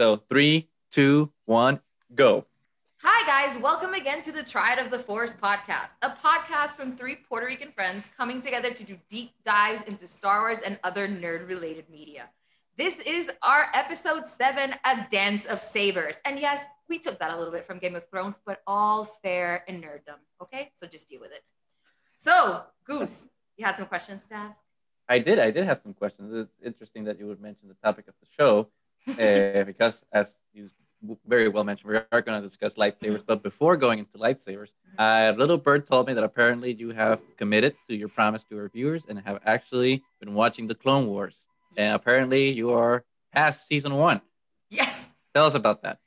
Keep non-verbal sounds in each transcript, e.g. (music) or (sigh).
So three, two, one, go. Hi, guys. Welcome again to the Triad of the Forest podcast, a podcast from three Puerto Rican friends coming together to do deep dives into Star Wars and other nerd related media. This is our episode seven, A Dance of Sabers. And yes, we took that a little bit from Game of Thrones, but all's fair in nerddom. Okay, so just deal with it. So, Goose, you had some questions to ask? I did. I did have some questions. It's interesting that you would mention the topic of the show uh, (laughs) because, as you very well mentioned, we are going to discuss lightsabers. But before going into lightsabers, uh, Little Bird told me that apparently you have committed to your promise to our viewers and have actually been watching the Clone Wars. And apparently you are past season one. Yes. Tell us about that.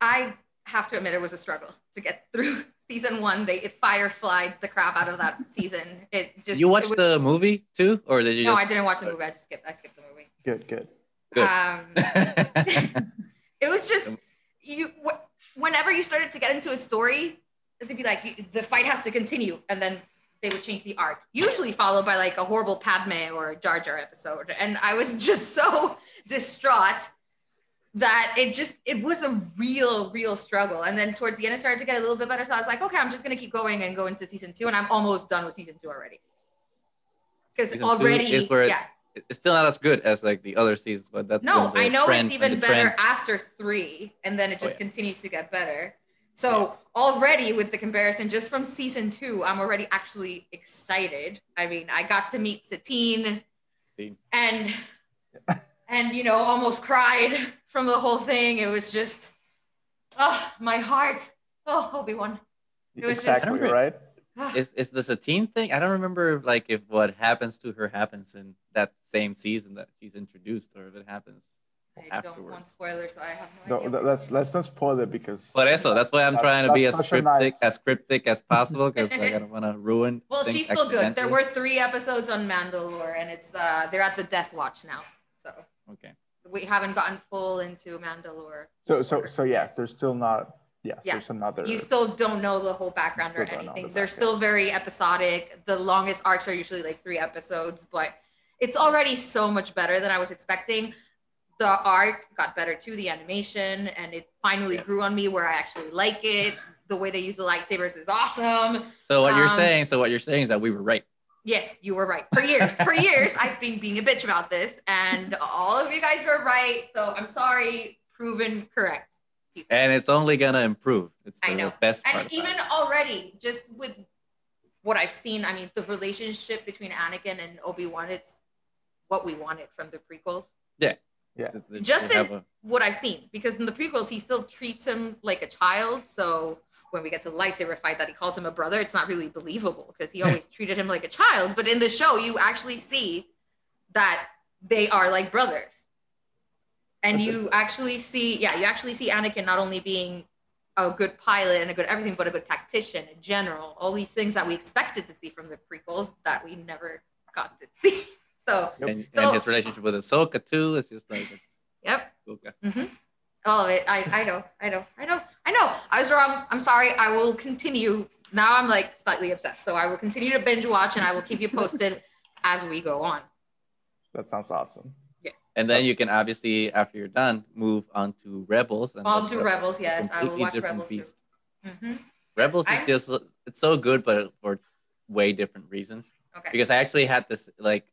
I have to admit it was a struggle to get through (laughs) season one. They it fireflied the crap out of that (laughs) season. It just you watched was, the movie too, or did you? No, just... I didn't watch the movie. I just skipped. I skipped the movie. Good, good. Um, (laughs) (laughs) it was just you. Whenever you started to get into a story, they'd be like, the fight has to continue, and then they would change the arc, usually followed by like a horrible Padme or Jar Jar episode. And I was (laughs) just so distraught that it just it was a real real struggle and then towards the end it started to get a little bit better so i was like okay i'm just going to keep going and go into season two and i'm almost done with season two already because already is where yeah it's still not as good as like the other seasons but that's no i know it's even better trend. after three and then it just oh, yeah. continues to get better so yeah. already with the comparison just from season two i'm already actually excited i mean i got to meet satine, satine. and (laughs) and you know almost cried from the whole thing. It was just, oh, my heart. Oh, Obi Wan. It was exactly just, right. (sighs) is is this a teen thing? I don't remember like if what happens to her happens in that same season that she's introduced, or if it happens. I afterwards. don't want spoilers, so I have no, no let's let's not spoil it because. But eso, that's why I'm that's, trying to be as cryptic nice. as cryptic as possible because like, I don't want to ruin. (laughs) Well, she's still good. There were three episodes on Mandalore, and it's uh they're at the Death Watch now. So. Okay we haven't gotten full into Mandalore. So so so yes, there's still not yes, yeah. there's another You still don't know the whole background or anything. The They're still very episodic. The longest arcs are usually like 3 episodes, but it's already so much better than I was expecting. The art got better too, the animation, and it finally yeah. grew on me where I actually like it. The way they use the lightsabers is awesome. So what um, you're saying, so what you're saying is that we were right. Yes, you were right. For years, for years, I've been being a bitch about this, and all of you guys were right. So I'm sorry, proven correct. And it's only gonna improve. It's the I know. best part. And even already, just with what I've seen, I mean, the relationship between Anakin and Obi Wan, it's what we wanted from the prequels. Yeah. Yeah. Just in a... what I've seen, because in the prequels, he still treats him like a child. So when we get to the lightsaber fight that he calls him a brother, it's not really believable because he always (laughs) treated him like a child. But in the show, you actually see that they are like brothers. And you actually see, yeah, you actually see Anakin not only being a good pilot and a good everything, but a good tactician, a general, all these things that we expected to see from the prequels that we never got to see. (laughs) So, and, so, and his relationship with Ahsoka too is just like it's yep. Okay. Mm-hmm all of it. I, I know, I know, I know, I know. I was wrong. I'm sorry. I will continue. Now I'm like slightly obsessed. So I will continue to binge watch and I will keep you posted (laughs) as we go on. That sounds awesome. And then you can obviously, after you're done, move on to Rebels. And on to Rebels, yes. I will watch Rebels. Mm-hmm. Rebels is just, it's so good, but for way different reasons. Okay. Because I actually had this like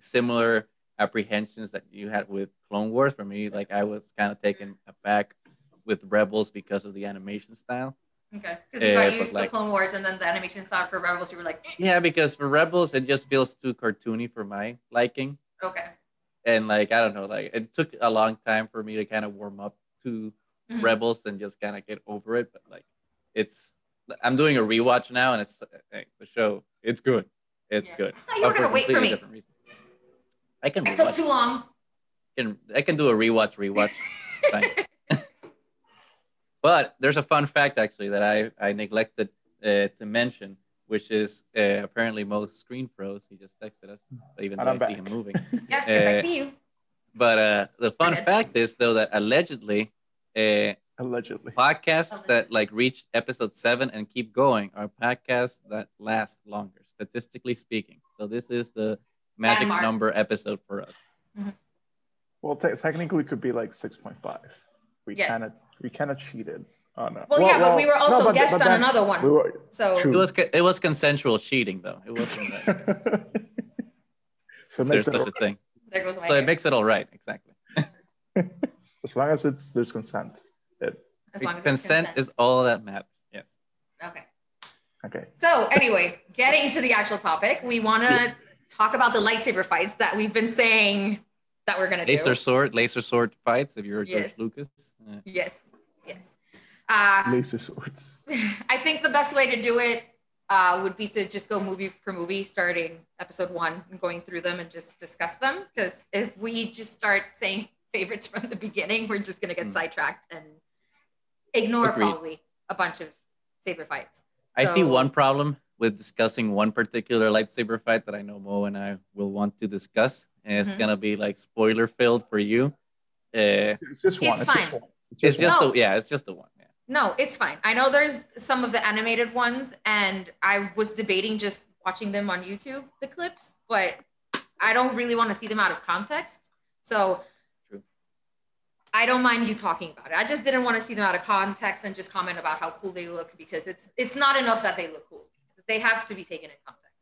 similar apprehensions that you had with Clone Wars. For me, like I was kind of taken aback with Rebels because of the animation style. Okay, because you got uh, used to like, Clone Wars, and then the animation style for Rebels, you were like, eh. yeah, because for Rebels, it just feels too cartoony for my liking. Okay. And like I don't know, like it took a long time for me to kind of warm up to mm-hmm. Rebels and just kind of get over it. But like, it's I'm doing a rewatch now, and it's the show. It's good. It's yeah. good. I thought you were gonna wait for me. I can. I took too long. I can, I can do a rewatch, rewatch. (laughs) (laughs) but there's a fun fact actually that I I neglected uh, to mention, which is uh, apparently most screen froze. He just texted us, even though I see him moving. (laughs) yeah, uh, I see you. But uh, the fun fact is though that allegedly, uh, allegedly podcasts that like reach episode seven and keep going are podcasts that last longer, statistically speaking. So this is the magic number episode for us. Mm-hmm. Well, te- technically, could be like six point five. we Yes. kind of we kind of cheated. Oh no. Well, yeah, but we were no, also but- guests but on another one. We were, so True. It was it was consensual cheating though. It wasn't like (laughs) so it there's makes it such a thing. there goes my So hair. it makes it all right. Exactly. (laughs) as long as it's there's consent. It, as long as it's consent, is all that matters. Yes. okay. okay. So anyway, getting to the actual topic, we want to talk about the lightsaber fights that we've been saying that we're gonna Laser do. Laser sword, laser sword fights. If you're George Lucas, uh, Yes, yes. Uh, Laser swords. (laughs) I think the best way to do it uh, would be to just go movie per movie, starting episode one and going through them and just discuss them. Because if we just start saying (laughs) favorites from the beginning, we're just gonna get Mm. sidetracked and ignore Agreed. probably a bunch of saber fights. I see one problem with discussing one particular lightsaber fight that I know Mo and I will want to discuss. And it's Mhm. gonna be like spoiler filled for you. Uh, It's just one. It's just fine. one. it's just No. the yeah, it's just the one. Yeah. No, it's fine. I know there's some of the animated ones, and I was debating just watching them on YouTube, the clips, but I don't really want to see them out of context. So True. I don't mind you talking about it. I just didn't want to see them out of context and just comment about how cool they look because it's it's not enough that they look cool. They have to be taken in context.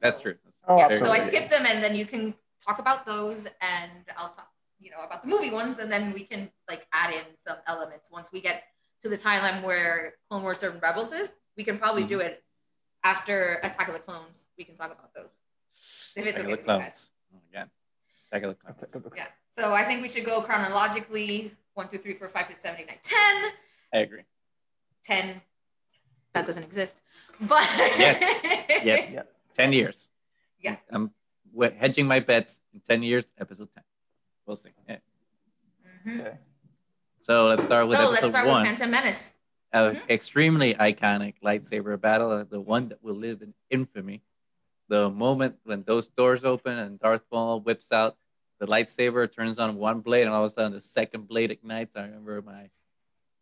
That's So- true. Oh, yeah, Very so I skip them and then you can talk about those and I'll talk, you know, about the movie ones and then we can like add in some elements once we get to the timeline where Clone Wars and Rebels is. We can probably do it after Attack of the Clones. We can talk about those. If it's Attack okay of with the you clones. Oh, again. Attack of the clones. Attack of the- Yeah. So I think we should go chronologically. One, two, three, four, five, six, seven, eight, nine, ten. I agree. 10. That doesn't exist. But Yet. (laughs) Yet. Yeah. Ten years. Yeah. I'm hedging my bets in ten years. Episode ten. We'll see. Yeah. Mhm. Okay. So let's start with So episode let's start one. with Phantom Menace. an Mhm. extremely iconic lightsaber battle, the one that will live in infamy. The moment when those doors open and Darth Maul whips out the lightsaber, turns on one blade, and all of a sudden the second blade ignites. I remember my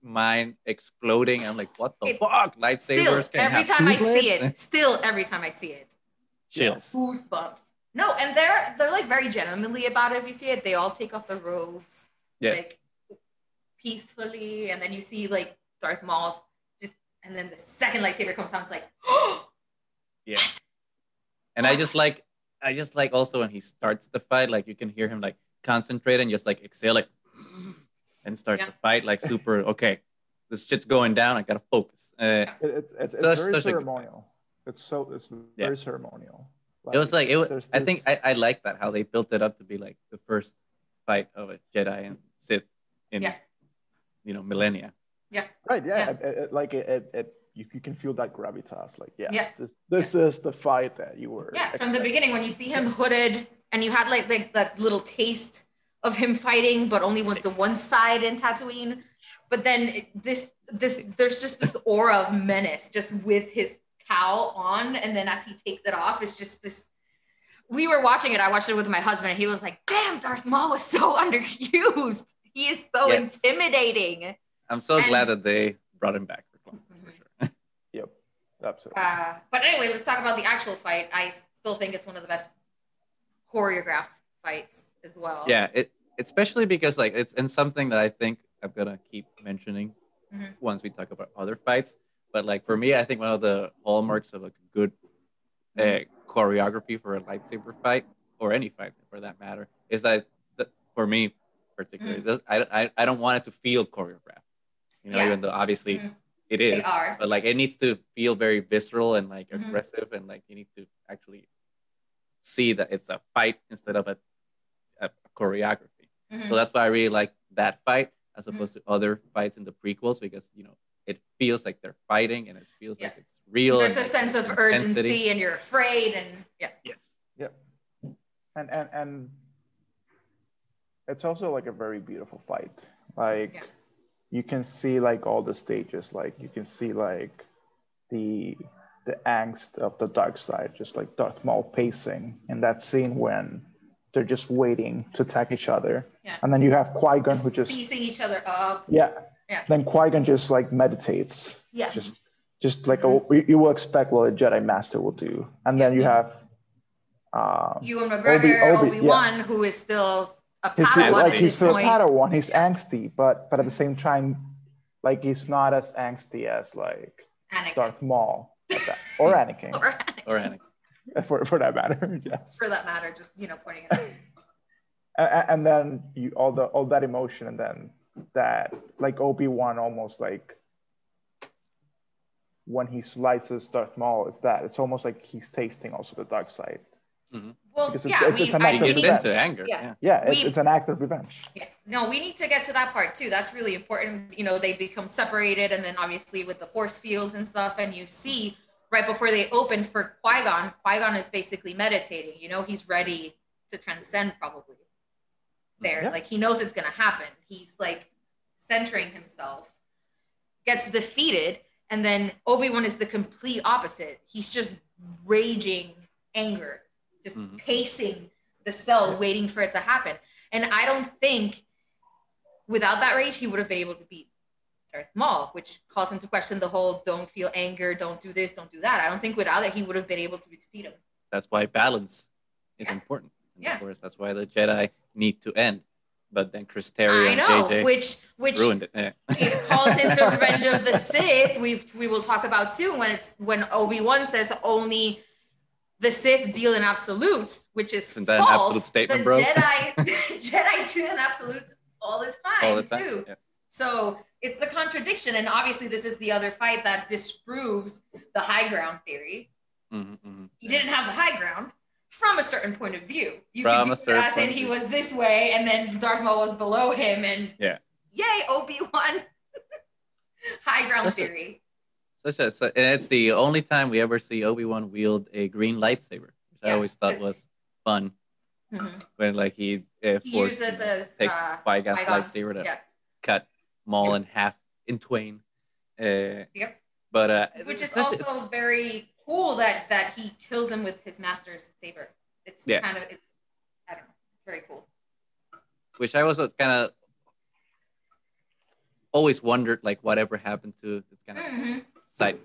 mind exploding. I'm like, what the It- fuck? Still, Lightsabers can every have time two I blades? see it, (laughs) still every time I see it, Chills. goosebumps. No, and they're they're like very gentlemanly about it. If you see it, they all take off their robes Yes. like peacefully, and then you see like Darth Maul's just, and then the second lightsaber comes down. It's like, oh, (gasps) Yeah. And I just like, I just like also when he starts the fight, like you can hear him like concentrate and just like exhale, like, (gasps) and start Yeah. the fight like super. (laughs) Okay, this shit's going down. I gotta focus. Uh, it's it's, it's Such- very such a ceremonial. It's so it's Yeah. very ceremonial. it was like it was. there's I think this- I, I like that how they built it up to be like the first fight of a Jedi and Sith in, Yeah. You know, millennia. Yeah right. Yeah, Yeah. It, it, like it, it, it you, you can feel that gravitas. Like yes, Yeah. this this is the fight that you were. yeah, from the beginning when you see him hooded, and you had like like that little taste of him fighting, but only with the one side in Tatooine. But then this this there's just this aura of menace just with his cowl on, and then as he takes it off, it's just this. We were watching it. I watched it with my husband, and he was like, "Damn, Darth Maul was so (laughs) underused. He is so Yes. intimidating." I'm so And- glad that they brought him back for Clone Wars, for sure. Yep. Absolutely. Uh, but anyway, let's talk about the actual fight. I still think it's one of the best choreographed fights as well. yeah, it especially because like it's in something that I think I'm gonna keep mentioning Mhm. once we talk about other fights. But like for me, I think one of the hallmarks of like a good uh, Mm-hmm. choreography for a lightsaber fight or any fight for that matter is that, that for me particularly, Mm. I, I I don't want it to feel choreographed. You know, Yeah. even though obviously Mhm. it they are. but like it needs to feel very visceral and like Mhm. aggressive and like you need to actually see that it's a fight instead of a, a choreography. Mhm. So that's why I really like that fight as Mhm. opposed to other fights in the prequels because you know it feels like they're fighting and it feels Yeah. like it's real. There's a and sense of intensity. urgency, and you're afraid, and yeah, Yes. Yep. And and and it's also like a very beautiful fight like Yeah. you can see like all the stages like you can see like the the angst of the dark side just like darth maul pacing in that scene when they're just waiting to attack each other Yeah. and then you have qui-gon just who just piecing each other up. yeah Yeah. then qui-gon just like meditates Yeah, just just like a, you will expect what a jedi master will do and then you Yeah. have um, Ewan McGregor, Obi- Obi Obi- Wan, who is still a He's Padawan like at he's this still a point. Padawan. He's angsty, but but at the same time, like he's not as angsty as like Anakin. Darth Maul at that- or Anakin, (laughs) Or Anakin, Or Anakin. (laughs) for for that matter. (laughs) Yes. for that matter, just you know, pointing it out. and, and then you all the all that emotion and then that like obi-wan almost like when he slices darth maul it's that it's almost like he's tasting also the dark side Mm-hmm. Well, Because it's- yeah, it's- we, it's an act He of think gets we- revenge. into anger. Yeah. Yeah. yeah it's, We- it's an act of revenge Yeah. No, we need to get to that part too. That's really important. You know, they become separated, and then obviously with the force fields and stuff, and you see right before they open for Qui Gon, Qui Gon is basically meditating. You know, he's ready to transcend probably there. Yeah. Like he knows it's gonna happen. He's like centering himself, gets defeated, and then Obi Wan is the complete opposite. He's just raging anger, just Mhm. pacing the cell, waiting for it to happen. And I don't think without that rage, he would have been able to beat Darth Maul, which calls into question the whole don't feel anger, don't do this, don't do that. I don't think without it, he would have been able to defeat him. That's why balance is Yeah. important. And Yeah. Of course, that's why the Jedi need to end. But then Chris Terrio I know, JJ which which ruined it. Yeah. (laughs) it calls into (laughs) Revenge of the Sith. We we will talk about too when it's when Obi Wan says only the Sith deal in absolutes, which is Isn't that an false. absolute statement, the bro? Jedi (laughs) (laughs) Jedi deal in absolutes all the time, All the time. too. Yeah. So it's the contradiction, and obviously this is the other fight that disproves the high ground theory. Mhm, mhm. He didn't have the high ground from a certain point of view. You From could a do it certain as in he was this way, and then Darth Maul was below him, and Yeah. yay, Obi Wan. (laughs) high ground That's theory. Such a, and it's the only time we ever see Obi Wan wield a green lightsaber, which I always thought was fun Mhm. when like he uh, He forced- uses as takes uh, Qui Gon's Qui-Gon's- lightsaber to yeah, cut Maul Yeah. in half in twain. Uh, Yep. But uh, which is such a- also very cool that that he kills him with his master's saber. It's Yeah. kind of it's I don't know, very cool. which I was kind of always wondered like whatever happened to this kind of Mhm. Side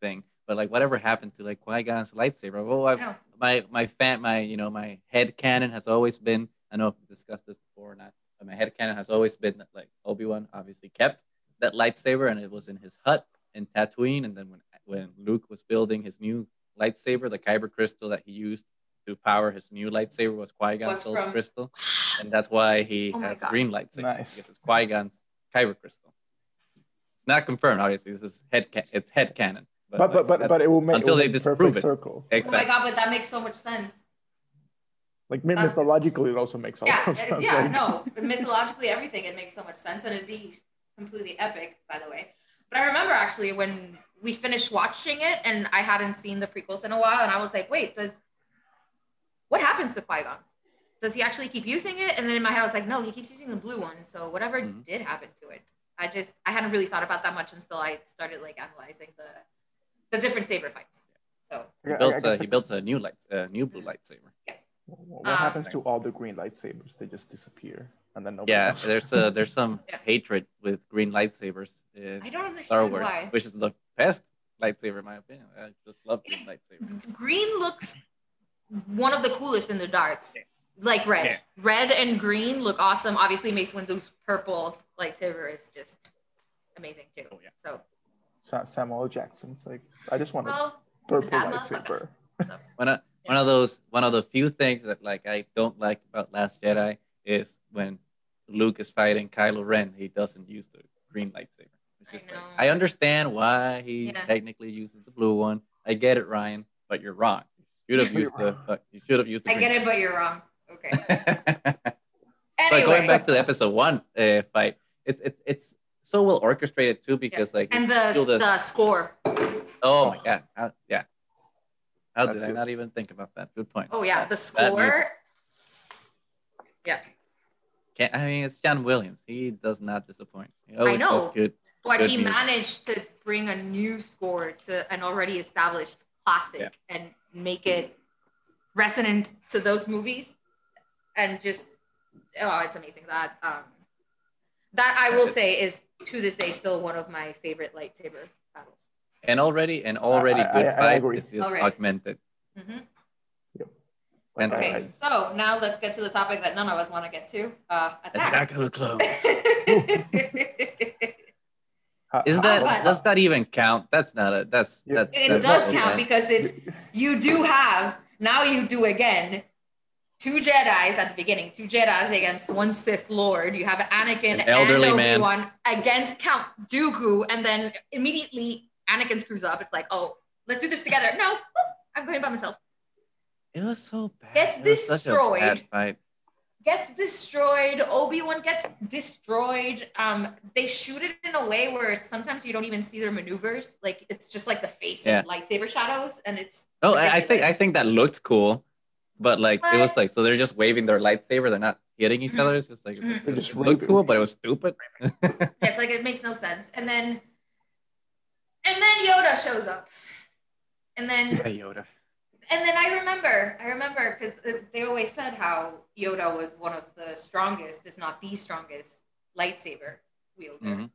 thing, but like whatever happened to like Qui Gon's lightsaber. Oh, I I've, know. my my fan my you know my head canon has always been I know I've discussed this before or not, but my head canon has always been like Obi Wan obviously kept that lightsaber and it was in his hut in Tatooine, and then when when Luke was building his new lightsaber, the kyber crystal that he used to power his new lightsaber was Qui Gon's Was old from- crystal, and that's why he Oh has God. green lightsaber Nice. because it's Qui Gon's kyber crystal. It's not confirmed, obviously. This is head ca- it's head canon. but but like, but, but that's- it will make until it will they disprove it. circle Oh my exactly. god, but that makes so much sense. like That- mythologically it also makes a Yeah, lot of it- sense yeah, like, no, but mythologically everything it makes so much sense, and it'd be completely epic, by the way. But I remember actually when we finished watching it, and I hadn't seen the prequels in a while, and I was like, wait, does what happens to Qui Gon's? Does he actually keep using it? And then in my head, I was like, no, he keeps using the blue one. So whatever Mhm. did happen to it, I just I hadn't really thought about that much until I started like analyzing the the different saber fights. So He I- I builds a he the- builds a new light uh, new blue lightsaber. what Um, happens to all the green lightsabers they just disappear and then nobody Yeah, knows. there's a there's (laughs) some Yeah. hatred with green lightsabers in I don't understand Star Wars, why. which is the best lightsaber in my opinion. I just love green lightsaber. green looks one of the coolest in the dark. Like red. Yeah. Red and green look awesome. Obviously, Mace Windu's purple lightsaber is just amazing too. Oh, yeah. So, Sa- Samuel L. Jackson's like I just want a purple that motherfucker. lightsaber (laughs) One of one of those one of the few things that like I don't like about Last Jedi is when Luke is fighting Kylo Ren, he doesn't use the green lightsaber. It's I just like. I understand why he Yeah. technically uses the blue one. I get it, Rian, but you're wrong. You should have (laughs) used the uh, you should have used the I get it, but you're wrong. Okay. Anyway, (laughs) But going back to the episode one uh, fight, it's it's it's so well orchestrated too because like and you the the score. oh my god How, yeah how That's did I not even think about that? Good point. Oh yeah, the score. Yeah, Can't, I mean, it's John Williams. He does not disappoint. He always know. does good. but Good he music. managed to bring a new score to an already established classic Yeah. and make it resonant to those movies and just oh it's amazing that um that i will say is to this day still one of my favorite lightsaber battles And already, and already I- good I- I fight agree. is just Already. augmented. hmm And Okay, Alright. so now let's get to the topic that none of us want to get to. Uh, attack. Attack of the Clones. How- (laughs) Is how- that But- does that even count? That's not a that's Yeah. that, it that's does count because it's you do have now you do again two Jedi's at the beginning, two Jedi's against one Sith Lord. You have Anakin An and elderly Obi man. Wan against Count Dooku, and then immediately Anakin screws up. It's like, oh, let's do this together. No, I'm going by myself. It was so bad. Gets It was such a bad destroyed. fight. Gets destroyed. Obi Wan gets destroyed. Um, they shoot it in a way where it's, sometimes you don't even see their maneuvers. Like it's just like the face Yeah. and lightsaber shadows, and it's Oh, I, I think I think that looked cool, but like it was like so they're just waving their lightsaber. They're not hitting each Mhm. other. It's just like Mhm. it, They're just it looked cool, but it was stupid. yeah, It's like it makes no sense. And then and then Yoda shows up. And then Hey, Yoda. and then I remember, I remember because they always said how Yoda was one of the strongest, if not the strongest, lightsaber wielder. Mhm.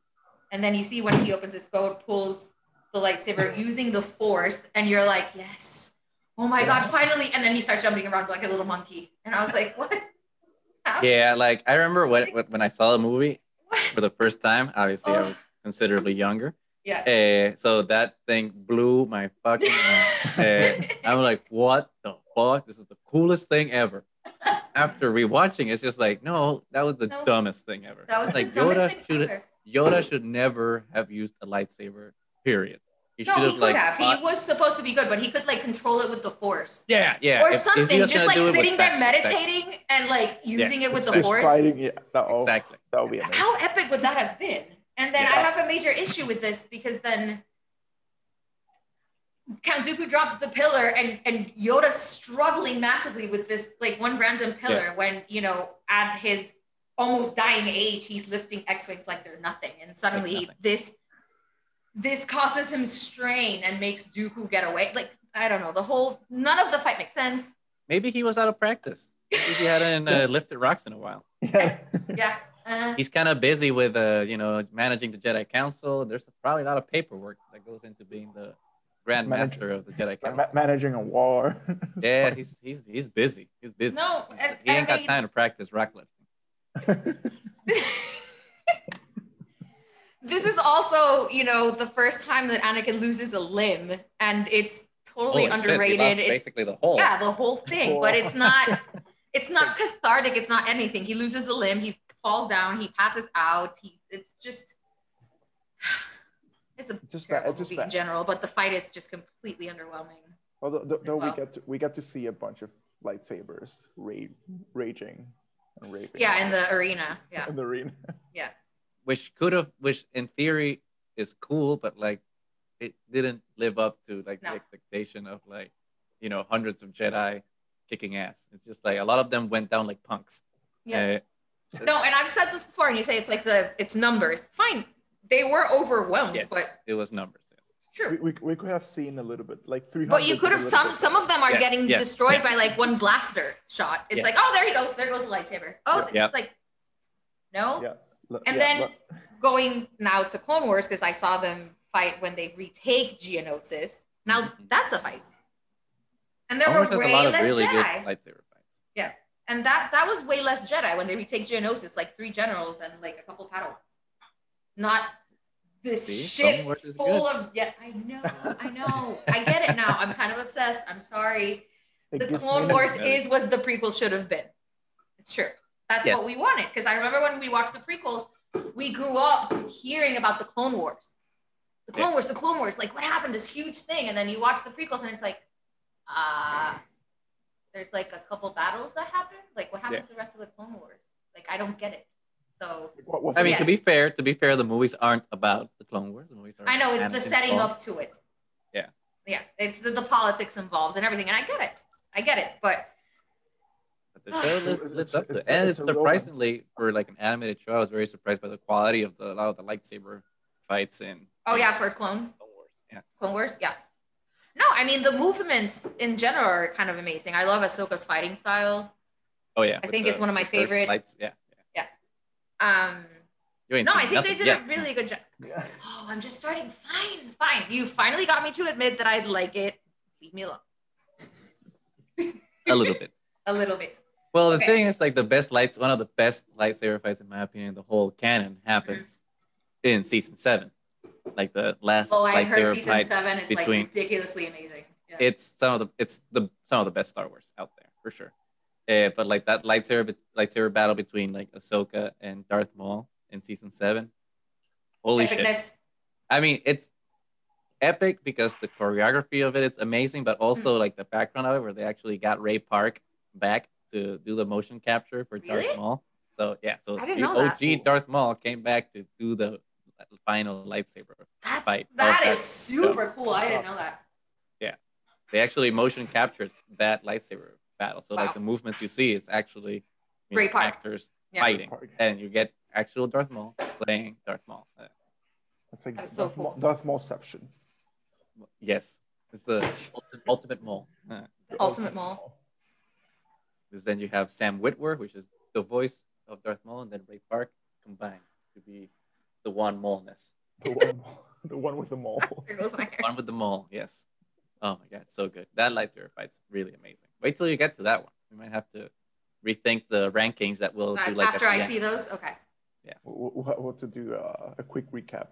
And then you see when he opens his boat, pulls the lightsaber using the force, and you're like, yes, oh my god, finally! And then he starts jumping around like a little monkey, and I was like, (laughs) what? Yeah, like I remember when when I saw the movie What? for the first time. Obviously, I Oh. was considerably younger. Yeah. Uh, so that thing blew my fucking mind. Uh, (laughs) I'm like, what the fuck? This is the coolest thing ever. After rewatching, it's just like, no, that was the No. dumbest thing ever. That was like the dumbest Yoda should ever. Yoda should never have used a lightsaber. Period. He No, should he have could like have. He was supposed to be good, but he could like control it with the force. yeah, yeah. or If- if something, was just like do it with sitting there that- exactly. meditating and like using it with the force. fighting, yeah. That, Exactly. that would be amazing. How epic would that have been? And then I have a major issue with this because then Count Dooku drops the pillar and and Yoda's struggling massively with this like one random pillar when you know at his almost dying age he's lifting X-wings like they're nothing and suddenly nothing. this this causes him strain and makes Dooku get away like I don't know the whole none of the fight makes sense Maybe he was out of practice. Maybe he hadn't uh, (laughs) lifted rocks in a while. Yeah. (laughs) yeah uh, He's kind of busy with, uh, you know, managing the Jedi Council. There's probably a lot of paperwork that goes into being the Grand managing- Master of the Jedi Ma- Council. managing a war. (laughs) Yeah, he's he's he's busy. He's busy. no and, he ain't and got they- time to practice rock lifting. This is also, you know, the first time that Anakin loses a limb, and it's totally Holy shit, he underrated. lost It's- basically the whole. yeah, the whole thing, but it's not. It's not (laughs) cathartic. It's not anything. He loses a limb. He falls down. He passes out. He. It's just. It's a It's just terrible bad. It's just movie in general, but the fight is just completely underwhelming. Although th- though well. we get to we get to see a bunch of lightsabers ra- raging and raving. Yeah, in the arena. Yeah. in the arena. Which could have, which in theory is cool, but like it didn't live up to like No. the expectation of like, you know, hundreds of Jedi kicking ass. It's just like a lot of them went down like punks. Yeah. Uh, No, and I've said this before, and you say it's like the it's numbers. Fine, they were overwhelmed, yes, but it was numbers. Yes. it's true. We, we, we could have seen a little bit like three. But you could have some some of them are Yes, getting yes, destroyed yes. by like one blaster shot. It's Yes. like, oh, there he goes, there goes the lightsaber. Oh, Yeah. it's like no. Yeah. L- And yeah, then look, going now to Clone Wars because I saw them fight when they retake Geonosis. Now Mhm. that's a fight, and there Clone were way a lot of less really good Jedi. lightsaber fights. Yeah, and that that was way less Jedi when they retake Geonosis, like three generals and like a couple Padawans. Not this See? shit Clone Wars is full good. of yeah. I know, I know, I get it now. I'm kind of obsessed. I'm sorry. it The Clone Wars (laughs) is what the prequel should have been. It's true. That's Yes. what we wanted. Because I remember when we watched the prequels, we grew up hearing about the Clone Wars. The Clone Yeah. Wars, the Clone Wars, like what happened? This huge thing. And then you watch the prequels and it's like, uh, there's like a couple battles that happen. Like what happens to the rest of the Clone Wars? Like I don't get it. So What, what, I mean, Yes. to be fair, to be fair, the movies aren't about the Clone Wars. The movies are I know it's the setting story. up to it. Yeah. Yeah. It's the, the politics involved and everything. And I get it. I get it. But But the show lives, It's- (laughs) lives it's- up to it's- And it's it's surprisingly, for like an animated show, I was very surprised by the quality of the, a lot of the lightsaber fights in oh yeah, for clone. Clone Wars. Yeah. Clone Wars, yeah. No, I mean the movements in general are kind of amazing. I love Ahsoka's fighting style. Oh, yeah. I think the- it's one of my the favorites. Lights. Yeah. Um, You ain't no, I think nothing they did yet. a really good job. (laughs) Yeah. (gasps) Oh, I'm just starting. Fine, fine. You finally got me to admit that I like it. Leave me alone. a little bit. (laughs) a little bit. Well, the Okay. thing is, like the best lights, one of the best lightsaber fights, in my opinion, the whole canon happens in season seven, like the last Oh, I heard season seven is between- like ridiculously amazing. Yeah. It's some of the it's the some of the best Star Wars out there for sure. Uh, but like that lightsaber lightsaber battle between like Ahsoka and Darth Maul in season seven, holy shit! I mean, it's epic because the choreography of it is amazing, but also Hmm. like the background of it, where they actually got Ray Park back to do the motion capture for Really? Darth Maul. So yeah, so the know that. OG Darth Maul came back to do the final lightsaber. That's fight. that Oh, that- super cool. I didn't know that. Yeah, they actually motion captured that lightsaber battle. So Wow. like the movements you see is actually you Ray know, Park. actors Yeah. fighting, Park. and you get actual Darth Maul playing Darth Maul. Uh, It's like That's so Darth, cool. Maul- Darth Maulception. yes, it's the ulti- (laughs) ultimate Maul. The Ultimate Maul. Because then you have Sam Witwer, which is the voice of Darth Maul, and then Ray Park combined to be the one Maulness. The one, (laughs) the one with the mole. (laughs) There goes my hair. One with the Maul, yes. Oh my god, so good. That lightsaber fight's really amazing. Wait till you get to that one. We might have to rethink the rankings that we'll do like After I end. see those, okay. We'll, we'll we'll have to do uh, a quick recap.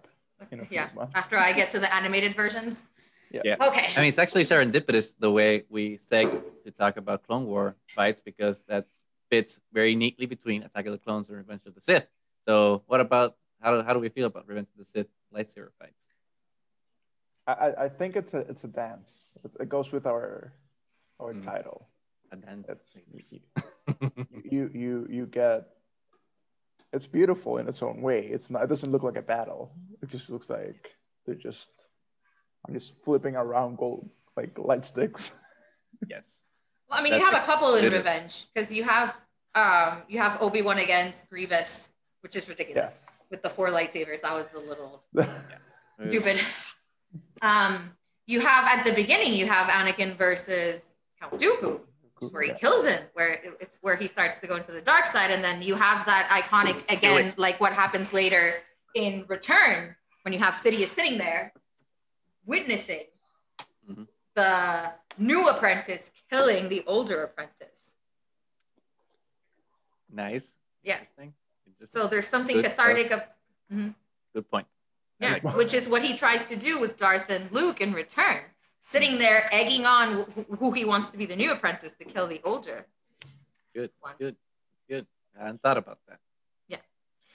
In a few Yeah. months. After I get to the animated versions. Yeah. Yeah. Okay. I mean, it's actually serendipitous the way we seg to talk about Clone War fights because that fits very neatly between Attack of the Clones and Revenge of the Sith. So, what about how do, how do we feel about Revenge of the Sith lightsaber fights? I, I- I think it's a it's a dance. It's, it goes with our our Mm. title. A dance It's sabers. (laughs) you you you get. It's beautiful in its own way. It's not. It doesn't look like a battle. It just looks like they're just. I'm just flipping around gold like light sticks. (laughs) yes. Well, I mean, That- you have a couple in literally- Revenge because you have um you have Obi Wan against Grievous, which is ridiculous Yes. with the four lightsabers. That was the little (laughs) Yeah. stupid. Um, you have at the beginning you have Anakin versus Count Dooku, where he Yeah. kills him, where it- it's where he starts to go into the dark side, and then you have that iconic again, like what happens later in Return when you have Sidious sitting there witnessing Mhm. the new apprentice killing the older apprentice. Nice. Yeah. Interesting. Interesting. So there's something Good. cathartic of Good point. Yeah, like which is what he tries to do with Darth and Luke in return, sitting there egging on wh- who he wants to be the new apprentice to kill the older. Good. one. Good. Good. I hadn't thought about that. Yeah.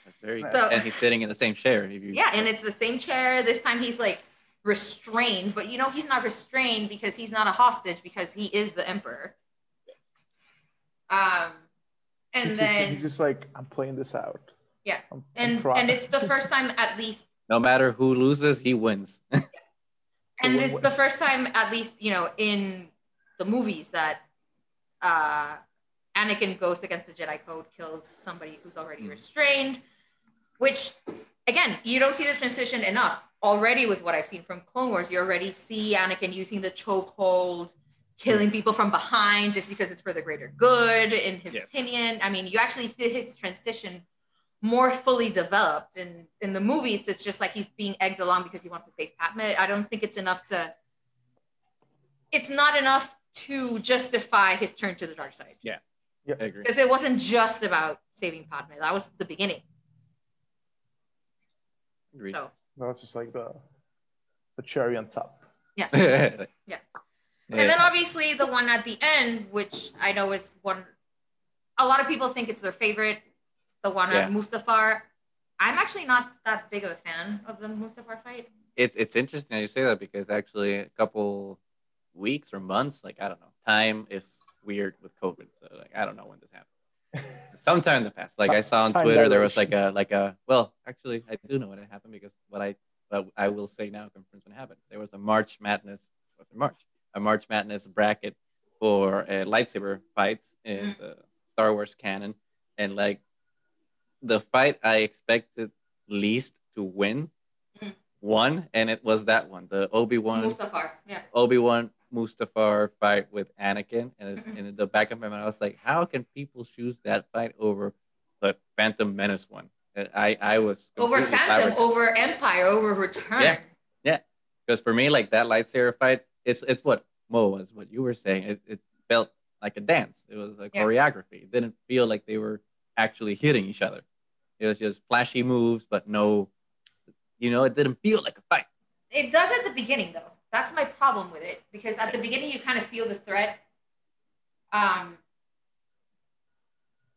That's very good. So- and he's sitting in the same chair. If you, Yeah, and it's the same chair. This time he's like restrained, but you know he's not restrained because he's not a hostage because he is the emperor. Yes. Um, and he's, then just, he's just like I'm playing this out. Yeah. I'm, I'm and and it's the first time at least (laughs) no matter who loses, he wins. (laughs) and when- this is the first time at least you know in the movies that uh anakin goes against the jedi code kills somebody who's already Mhm. restrained which again you don't see the transition enough. Already with what i've seen from clone wars you already see anakin using the chokehold killing mm-hmm. people from behind just because it's for the greater good in his Yes. opinion. I mean you actually see his transition more fully developed. And in the movies it's just like he's being egged along because he wants to save padme. I don't think it's enough to it's not enough to justify his turn to the dark side. Yeah, I agree. because it wasn't just about saving padme. That was the beginning Agreed. so That's just like the the cherry on top. yeah (laughs) yeah. and then obviously the one at the end which i know is one a lot of people think it's their favorite the one Yeah. at mustafar i'm actually not that big of a fan of the mustafar fight it's it's interesting you say that because actually a couple weeks or months, like I don't know, time is weird with COVID. So like I don't know when this happened. Sometime in the past, like I saw on Time Twitter, there was like a like a well, actually I do know what it happened because what I but I will say now confirms when it happened. There was a March Madness, was it March? A March Madness bracket for uh, lightsaber fights in Mm. the Star Wars canon, and like the fight I expected least to win Mm. won, and it was that one, the Obi Wan mustafar yeah Obi Wan Mustafar fight with Anakin, and Mhm. in the back of my mind, I was like, how can people choose that fight over the Phantom Menace one? I I was over phantom over empire over return Yeah. because for me, like that lightsaber fight, it's it's what Mo was what you were saying. It, it felt like a dance. It was a Yeah. choreography. It didn't feel like they were actually hitting each other. It was just flashy moves, but no, you know, it didn't feel like a fight. It does at the beginning though. That's my problem with it because at the beginning you kind of feel the threat. Um,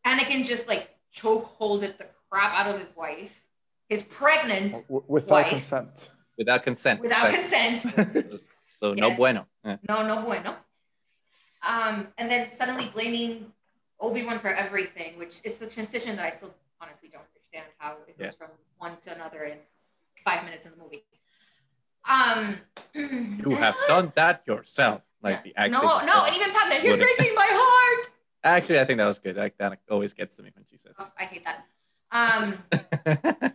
Anakin just like choke holded the crap out of his wife, his pregnant W- without Wife. consent. Without consent. without consent. (laughs) So no Yes. bueno. Yeah. No, no bueno. Um, and then suddenly blaming Obi Wan for everything, which is the transition that I still honestly don't understand how it goes Yeah. from one to another in five minutes in the movie. Um, You have done that yourself. Like the acting. no, no, and even Padme, you're breaking my heart. Actually, I think that was good. Like that always gets to me when she says Oh, I hate that. Um, (laughs)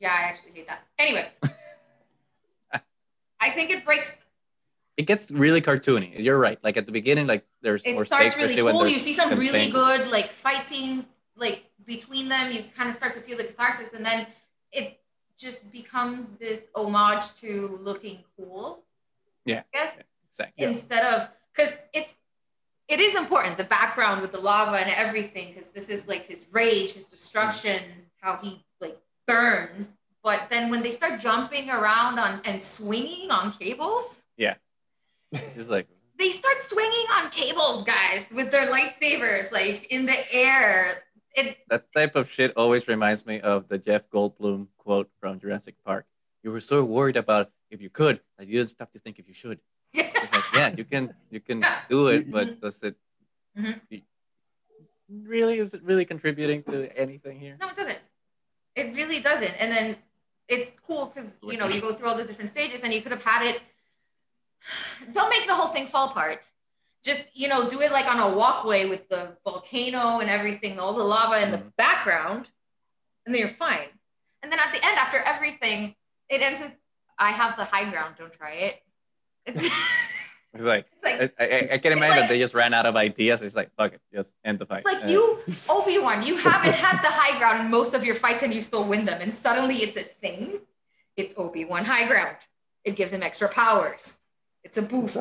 yeah, I actually hate that. Anyway, (laughs) I think it breaks. it gets really cartoony. You're right. Like at the beginning, like there's It starts really cool. You see some really good like fight scene like between them. You kind of start to feel the catharsis, and then it just becomes this homage to looking cool. Yeah. I guess Exactly. Yeah. instead of because it's it is important the background with the lava and everything because this is like his rage his destruction how he like burns but then when they start jumping around on and swinging on cables Yeah. It's just like they start swinging on cables guys with their lightsabers like in the air it that type of shit always reminds me of the Jeff Goldblum quote from Jurassic Park. You were so worried about if you could that you didn't stop to think if you should. It's like, yeah, you can you can Yeah. (laughs) do it, but does it Mhm. really is it really contributing to anything here? no it doesn't it really doesn't and then it's cool because you know you go through all the different stages and you could have had it (sighs) don't make the whole thing fall apart just you know do it like on a walkway with the volcano and everything all the lava in the Mhm. background and then you're fine and then at the end after everything it ends with i have the high ground don't try it it's, it's (laughs) It's like like I, I, I can imagine like- that they just ran out of ideas. It's like fuck it, just end the fight. it's like Uh, you Obi-Wan, you haven't had the high ground in most of your fights and you still win them. And suddenly it's a thing. It's Obi-Wan high ground. It gives him extra powers. It's a boost.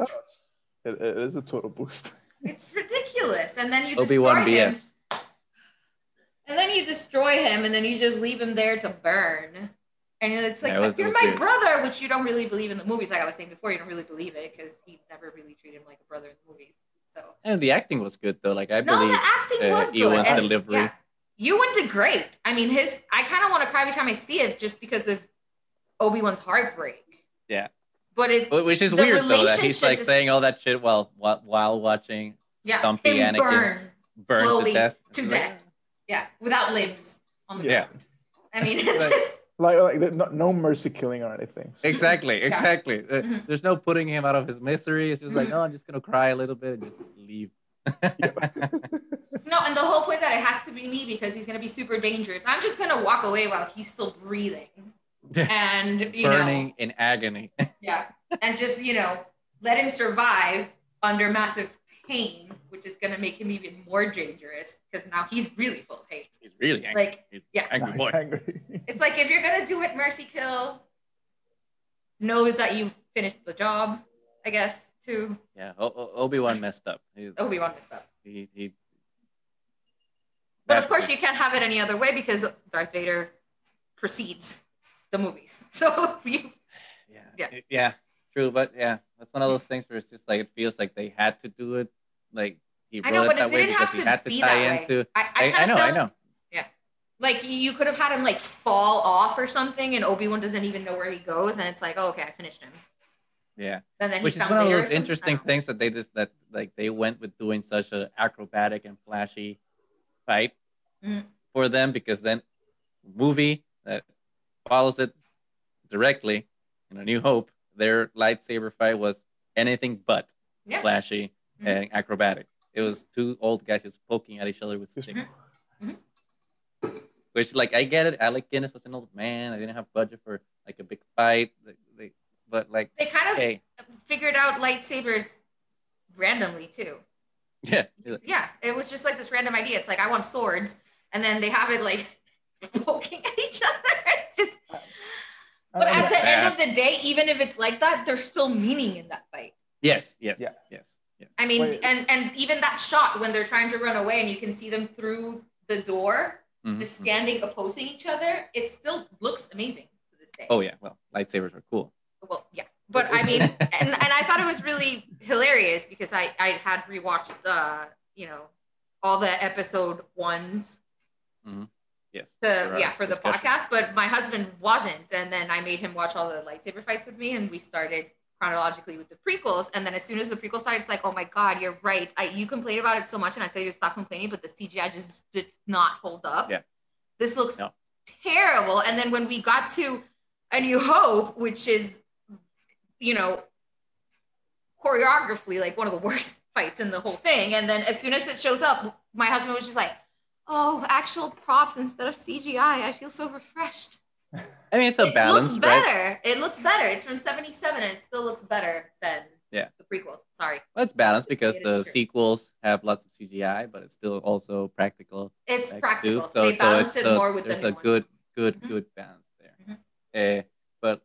It, it is a total boost. It's ridiculous. And then you Obi destroy Wan him. And then you destroy him and then you just leave him there to burn. And it's like, Yeah, was- you're my brother, which you don't really believe in the movies. Like I was saying before, you don't really believe it because he never really treated him like a brother in the movies. So And the acting was good though. Like I no, believe the acting uh, was good. Ewan's And- delivery. Yeah. Ewan did great. I mean, his I kind of want to cry every time I see it just because of Obi Wan's heartbreak. Yeah. But it, which is weird though that he's like is- saying all that shit while while, while watching yeah, Stumpy Anakin burn, burn slowly to death. to death. Yeah, without limbs on the Yeah. ground. I mean, it's, Right. (laughs) Like, like there- no, no mercy killing or anything. So (laughs) Exactly, exactly. Uh, Mhm. There's no putting him out of his misery. It's just like, oh, I'm just gonna cry a little bit and just leave. (laughs) no, and the whole point that it has to be me because he's gonna be super dangerous. I'm just gonna walk away while he's still breathing, and you know, Burning in agony. Yeah. And just, you know, let him survive under massive pain, which is going to make him even more dangerous because now he's really full of hate. He's really angry. Like, He's yeah. angry boy. angry. it's like if you're going to do it, mercy kill, know that you've finished the job, I guess, too. Yeah, Obi Wan messed up. (laughs) Obi Wan messed up. he, he But of that's- course, you can't have it any other way because Darth Vader precedes the movies. (laughs) So (laughs) you, yeah, Yeah. yeah, yeah, true. But yeah, that's one of those things where it's just like it feels like they had to do it. Like he I know, it but that it way didn't because have to had to be tie that way. into. I, I, I, I know, of I felt know. like you could have had him like fall off or something, and Obi Wan doesn't even know where he goes, and it's like, oh, okay, I finished him. Yeah. And then which is one of those interesting I don't know. things that they just that like they went with doing such an acrobatic and flashy fight Mhm. for them because then movie that follows it directly in a new hope their lightsaber fight was anything but Yeah. flashy Mhm. and acrobatic it was two old guys just poking at each other with Mhm. sticks Mhm. which like i get it alec guinness was an old man i didn't have budget for like a big fight like, like, but like They kind of hey figured out lightsabers randomly too. yeah Yeah, it was just like this random idea. It's like I want swords, and then they have it like (laughs) poking at each other. It's just. But at the end of the day, even if it's like that, there's still meaning in that fight. Yes, yes, Yeah. yes. Yes. I mean, Wait. and and even that shot when they're trying to run away and you can see them through the door, Mhm, just mhm. standing opposing each other, it still looks amazing to this day. Oh yeah, well, lightsabers are cool. well, yeah. But I mean, (laughs) and, and I thought it was really hilarious because I I had rewatched uh you know all the episode ones Yes. to yeah for the podcast, but my husband wasn't, and then I made him watch all the lightsaber fights with me, and we started chronologically with the prequels, and then as soon as the prequel started, it's like, oh my god, you're right. I you complain about it so much, and I tell you to stop complaining, but the CGI just did not hold up. Yeah. This looks No. terrible. And then when we got to A New Hope, which is, you know, choreographically like one of the worst (laughs) fights in the whole thing, and then as soon as it shows up, my husband was just like oh, actual props instead of CGI. I feel so refreshed. I mean, it's a it balance, It looks right? better. It looks better. It's from 77 and it still looks better than Yeah. the prequels. Sorry. Well, it's balanced because It the true. sequels have lots of CGI, but it's still also practical. It's effects practical. So, they so balance it's it a, more with there's the a new good, ones. good, Mhm. good balance there. Mhm. Uh, but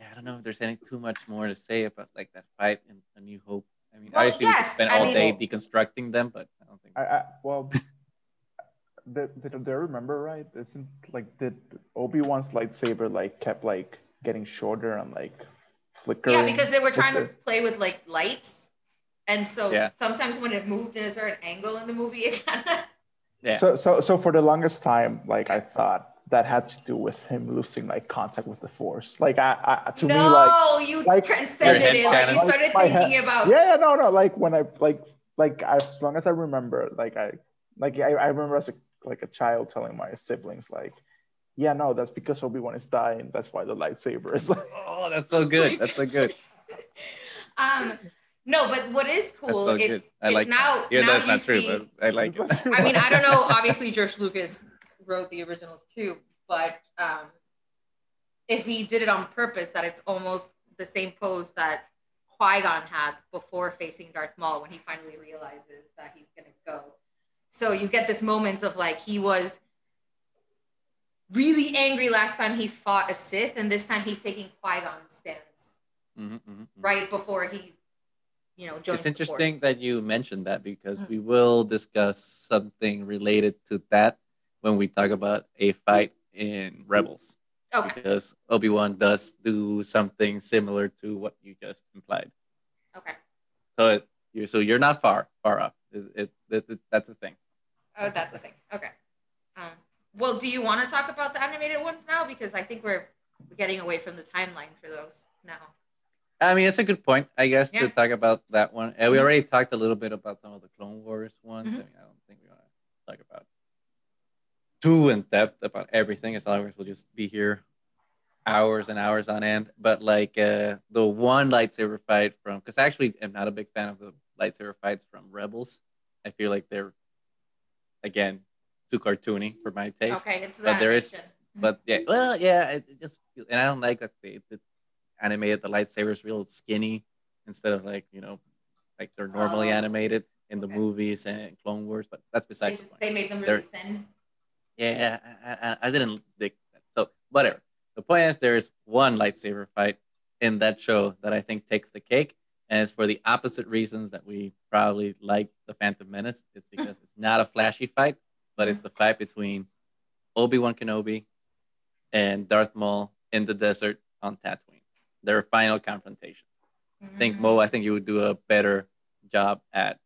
yeah, I don't know if there's any too much more to say about like that fight in A New Hope. I mean, Well, obviously we could yes, spend I all mean- day deconstructing them, but I don't think. I, I well, (laughs) did, did, did I remember right? Isn't like did Obi Wan's lightsaber like kept like getting shorter and like flickering? Yeah, because they were Was trying to there- play with like lights. And so Yeah. sometimes when it moved in a certain angle in the movie, it kind of. Yeah. So so so for the longest time, like I thought that had to do with him losing like contact with the Force. Like I, I to no, me like you like- transcended it. Like you started My thinking head- about. yeah, yeah, no, no. Like when I like like I, as long as I remember, like I like I, I remember as a like a child telling my siblings like, yeah, no, that's because Obi Wan is dying. That's why the lightsaber is like. (laughs) Oh, that's so good. That's so good. (laughs) um, no, but what is cool, so it's, it's like now. that. Yeah, now that's not true, see, but I like it. I mean, I don't know. Obviously, George Lucas wrote the originals too, but um, if he did it on purpose, that it's almost the same pose that Qui Gon had before facing Darth Maul when he finally realizes that he's gonna go. So you get this moment of like he was really angry last time he fought a Sith, and this time he's taking Qui Gon's stance Mhm, mhm, mhm. right before he, you know, joins It's interesting that you mentioned that because Mhm. we will discuss something related to that when we talk about a fight in Rebels. Okay. Because Obi Wan does do something similar to what you just implied. Okay. So it, you're so you're not far far off. It, it- it- that's the thing. Oh, that's a thing. Okay. Um, well, do you want to talk about the animated ones now? Because I think we're getting away from the timeline for those now. I mean, it's a good point, I guess, Yeah. to talk about that one. And we Mhm. already talked a little bit about some of the Clone Wars ones. Mhm. I mean, I don't think we want to talk about too in depth about everything. As otherwise, we'll just be here hours and hours on end. But like uh, the one lightsaber fight from, because I actually am not a big fan of the lightsaber fights from Rebels. I feel like they're, again, too cartoony for my taste. Okay, it's the But there is- But yeah, well, yeah, it, it just and I don't like that they, they animated the lightsabers real skinny instead of like you know like they're normally Oh, animated in the okay. movies and Clone Wars. But that's They, besides the point. they made them They're- really thin. Yeah, I, I, I didn't dig that. So whatever. The point is, there is one lightsaber fight in that show that I think takes the cake, and it's for the opposite reasons that we probably like the Phantom Menace. It's because it's not a flashy fight, but it's the fight between Obi Wan Kenobi and Darth Maul in the desert on Tatooine. Their final confrontation. I think Mhm. Mo, I think you would do a better job at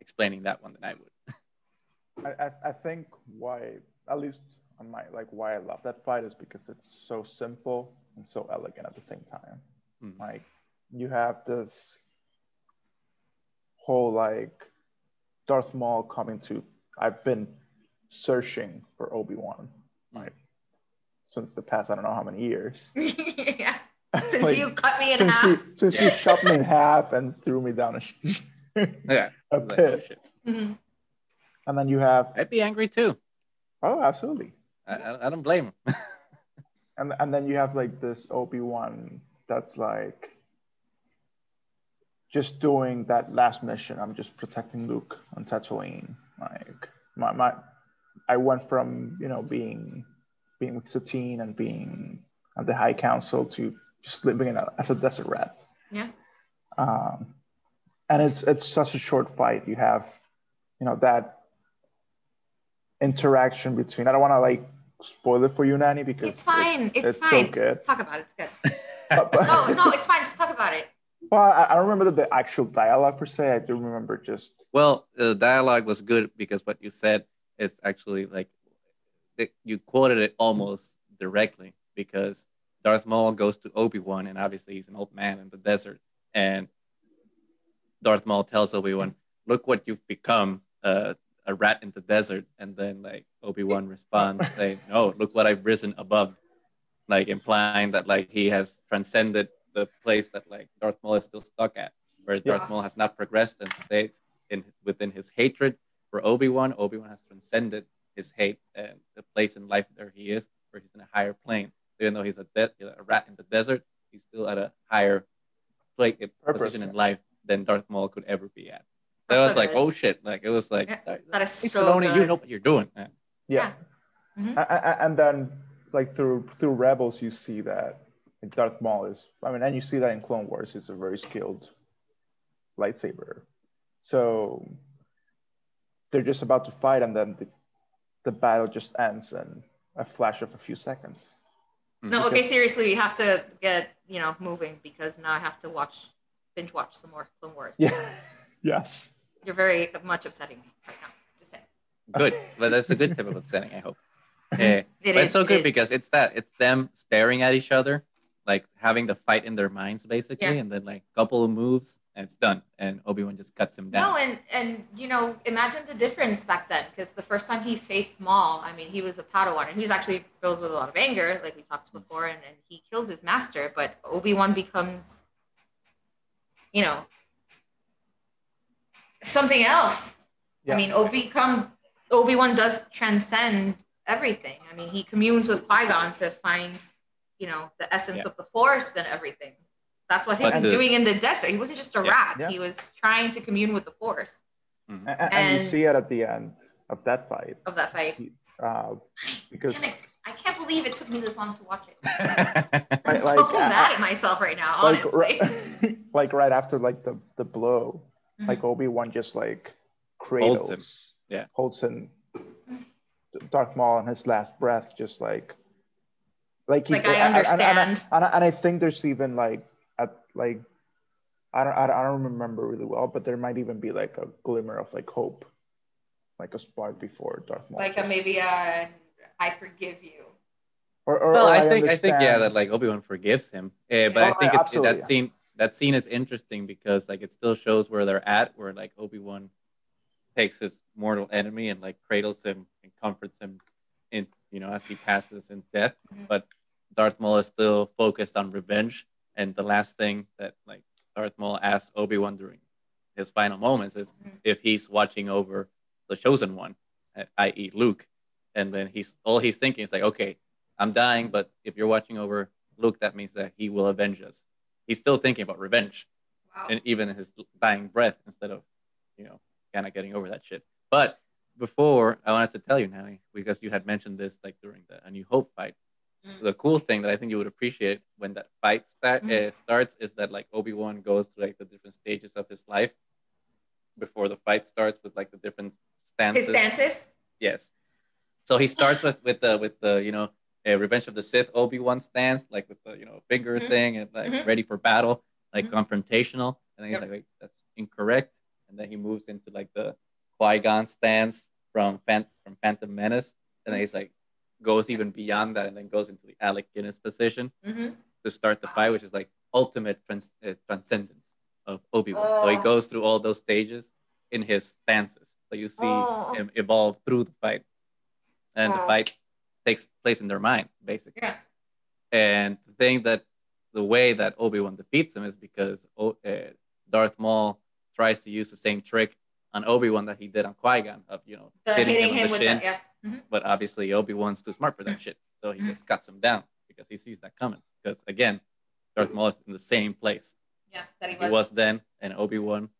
explaining that one than I would. (laughs) I, I, I think why, at least on my like why I love that fight is because it's so simple and so elegant at the same time. Hmm. Like you have this whole like Darth Maul coming to. I've been searching for Obi Wan, like since the past I don't know how many years. (laughs) yeah. (laughs) Since Like, you cut me in since half. you since you chopped me in half and threw me down a, sh- (laughs) Yeah. a Like, oh, pit, shit. Mhm. and then you have I'd be angry too. oh absolutely I, I, I don't blame him. and and then you have like this Obi Wan that's like just doing that last mission. I'm just protecting Luke on Tatooine. Like my my, I went from you know being being with Satine and being at the High Council to just living in a, as a desert rat. Yeah. Um, and it's it's such a short fight. You have, you know, that interaction between. I don't want to like spoil it for you, Nanny, because It's fine. It's, it's fine. so good. Talk about it. It's good. (laughs) No, no, it's fine. Just talk about it. Well, I, I remember the actual dialogue per se. I do remember just Well, the dialogue was good because what you said is actually like you quoted it almost directly because Darth Maul goes to Obi Wan and obviously he's an old man in the desert and Darth Maul tells Obi Wan, "Look what you've become, uh, a rat in the desert." And then like Obi Wan responds saying, "No, look what I've risen above," like implying that like he has transcended the place that like Darth Maul is still stuck at, where Yeah. Darth Maul has not progressed and stays in within his hatred for Obi Wan. Obi Wan has transcended his hate and the place in life where he is, where he's in a higher plane. Even though he's a, de- a rat in the desert, he's still at a higher play, Purpose, position in yeah. life than Darth Maul could ever be at. That That's was so like, good. oh shit! Like it was like, Yeah, "Hey, that is hey, so Filoni, you know what you're doing. man." yeah. Mhm. A- a- a- And then like through through Rebels, you see that like, Darth Maul is. I mean, and you see that in Clone Wars, he's a very skilled lightsaber. So they're just about to fight, and then the, the battle just ends in a flash of a few seconds. No, okay, seriously, we have to get you know moving because now I have to watch binge watch some more Clone Wars. Yeah. (laughs) yes. You're very much upsetting me right now. Just saying. Good, but that's a good type of upsetting. I hope. (laughs) Eh, It but is, it's so good is. because it's that it's them staring at each other, like having the fight in their minds basically, Yeah. and then like a couple of moves and it's done, and Obi Wan just cuts him down. No, and and you know, imagine the difference back then, because the first time he faced Maul, I mean, he was a Padawan, and he was actually filled with a lot of anger, like we talked before, and, and he kills his master. But Obi Wan becomes, you know, something else. Yeah. I mean, Obi come Obi Wan does transcend everything. I mean, he communes with Qui Gon to find, you know, the essence Yeah. of the Force and everything. That's what he But was the- doing in the desert. He wasn't just a Yeah. rat. Yeah. He was trying to commune with the Force Mhm. And, and, and you see it at the end of that fight. of that fight. Uh, because Damn it! I can't believe it took me this long to watch it. (laughs) I'm so like, uh, mad at myself right now. like, Honestly, ri- (laughs) like right after like the, the blow, Mhm. like Obi-Wan just like cradles, him. Yeah. holds him, Darth Maul on his last breath, just like, like he, Like, I and- and- and- understand. and, and I think there's even like, at like, I don't, I don't, remember really well, but there might even be like a glimmer of like hope, like a spark before Darth Maul. like a, maybe a I forgive you. or, or, well, or I think I think yeah that like Obi Wan forgives him, Eh, but I Oh, think it's, absolutely, that scene that scene is interesting because like it still shows where they're at, where like Obi Wan takes his mortal enemy and like cradles him and comforts him in you know as he passes in death, Mhm. but Darth Maul is still focused on revenge, and the last thing that like Darth Maul asks Obi Wan during his final moments is Mhm. if he's watching over the chosen one, eh, i.e. Luke, and then he's all he's thinking is like, okay, I'm dying, but if you're watching over Luke, that means that he will avenge us. He's still thinking about revenge, Wow. and even his dying breath, instead of, you know, kind of getting over that shit. But before, I wanted to tell you, Natalie, because you had mentioned this like during the A New Hope fight. Mm. The cool thing that I think you would appreciate when that fight start, Mhm. uh, starts is that like Obi Wan goes through like the different stages of his life before the fight starts with like the different stances. His stances. Yes. So he starts with with the with the you know uh, Revenge of the Sith Obi Wan stance, like with the you know finger Mhm. thing and like Mhm. ready for battle, like Mhm. confrontational. And then he's Yep. like, Wait, that's incorrect. And then he moves into like the Qui Gon stance from Phant- from Phantom Menace, and then he's like goes even beyond that, and then goes into the Alec Guinness position hmm to start the fight, which is like ultimate trans- uh, transcendence of Obi Wan. So he Oh. goes through all those stages in his stances. So you see Oh. him evolve through the fight, and the Oh. fight takes place in their mind, basically. Yeah. And the thing that the way that Obi Wan defeats him is because O- uh, Darth Maul tries to use the same trick on Obi Wan that he did on Qui Gon of you know The hitting, hitting him, him with shin. the yeah. Mhm. But obviously Obi Wan's too smart for that shit, so he Mhm. just cuts him down because he sees that coming. Because again, Darth Maul is in the same place Yeah, that he he was. was then, and Obi Wan.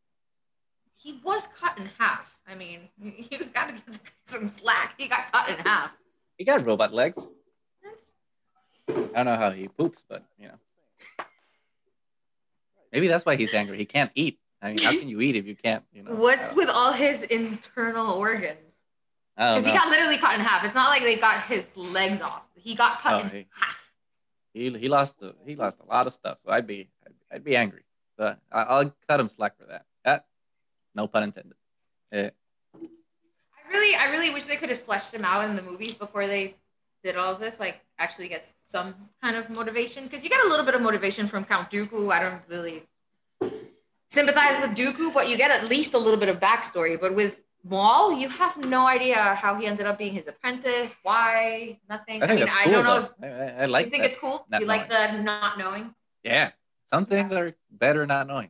He was cut in half. I mean, (laughs) you gotta give some slack. He got cut in half. He got robot legs. That's- I don't know how he poops, but you know. Maybe that's why he's angry. He can't eat I mean, how can you eat if you can't? You know. (laughs) What's with all his internal organs? Because he got literally cut in half. It's not like they got his legs off. He got cut Oh, in he- half. he he lost a, he lost a lot of stuff. So I'd be I'd, I'd be angry. So I, I'll cut him slack for that. That no pun intended. Eh, I really, I really wish they could have fleshed him out in the movies before they did all of this. Like, actually get some kind of motivation because you get a little bit of motivation from Count Dooku. I don't really sympathize with Dooku, but you get at least a little bit of backstory. But with Maul, you have no idea how he ended up being his apprentice, why, nothing. I I, mean, that's I cool. don't know if I, I, like you think that. it's cool. You like the not knowing. Yeah, some things are better not knowing.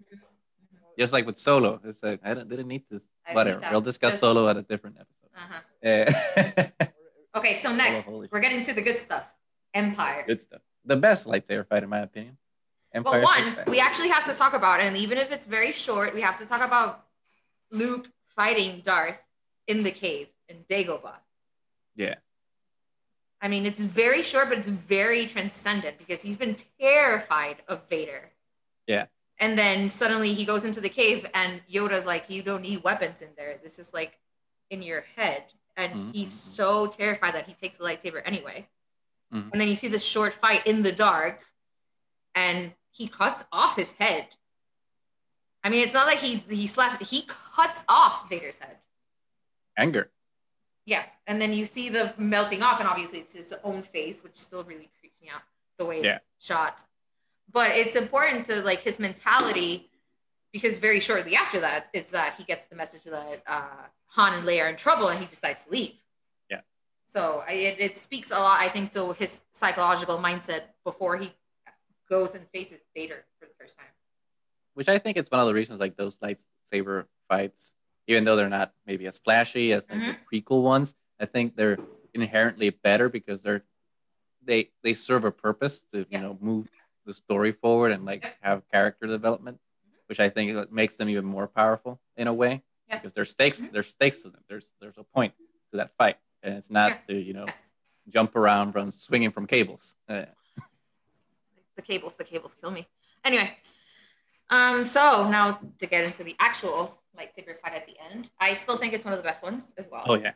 Just like with Solo, it's like I didn't need this. Whatever. We'll discuss just- Solo at a different episode. Uh-huh. Eh, (laughs) Okay, so next holy we're getting to the good stuff. Empire. Good stuff. The best lightsaber fight, in my opinion. Well, Empire one, we actually have to talk about, and even if it's very short, we have to talk about Luke fighting Darth in the cave in Dagobah. Yeah. I mean, it's very short, but it's very transcendent because he's been terrified of Vader. Yeah. And then suddenly he goes into the cave, and Yoda's like, You don't need weapons in there. This is like in your head. And Mhm. he's so terrified that he takes the lightsaber anyway. Mhm. And then you see this short fight in the dark, and he cuts off his head. I mean, it's not like he he slashed, he cuts off Vader's head. Anger. Yeah, and then you see the melting off, and obviously it's his own face, which still really creeps me out the way Yeah. it's shot. But it's important to like his mentality because very shortly after that is that he gets the message that uh, Han and Leia are in trouble, and he decides to leave. Yeah. So it, it speaks a lot, I think, to his psychological mindset before he goes and faces Vader for the first time. which I think it's one of the reasons like those lightsaber fights, even though they're not maybe as flashy as like the prequel ones, I think they're inherently better because they're they they serve a purpose to Yeah. you know move the story forward and like have character development, which I think makes them even more powerful in a way Yeah. because there's stakes Mhm. there's stakes to them. There's there's a point to that fight, and it's not Yeah. to you know jump around from swinging from cables. Uh, (laughs) the cables the cables kill me anyway um so now to get into the actual lightsaber fight at the end i still think it's one of the best ones as well Oh yeah,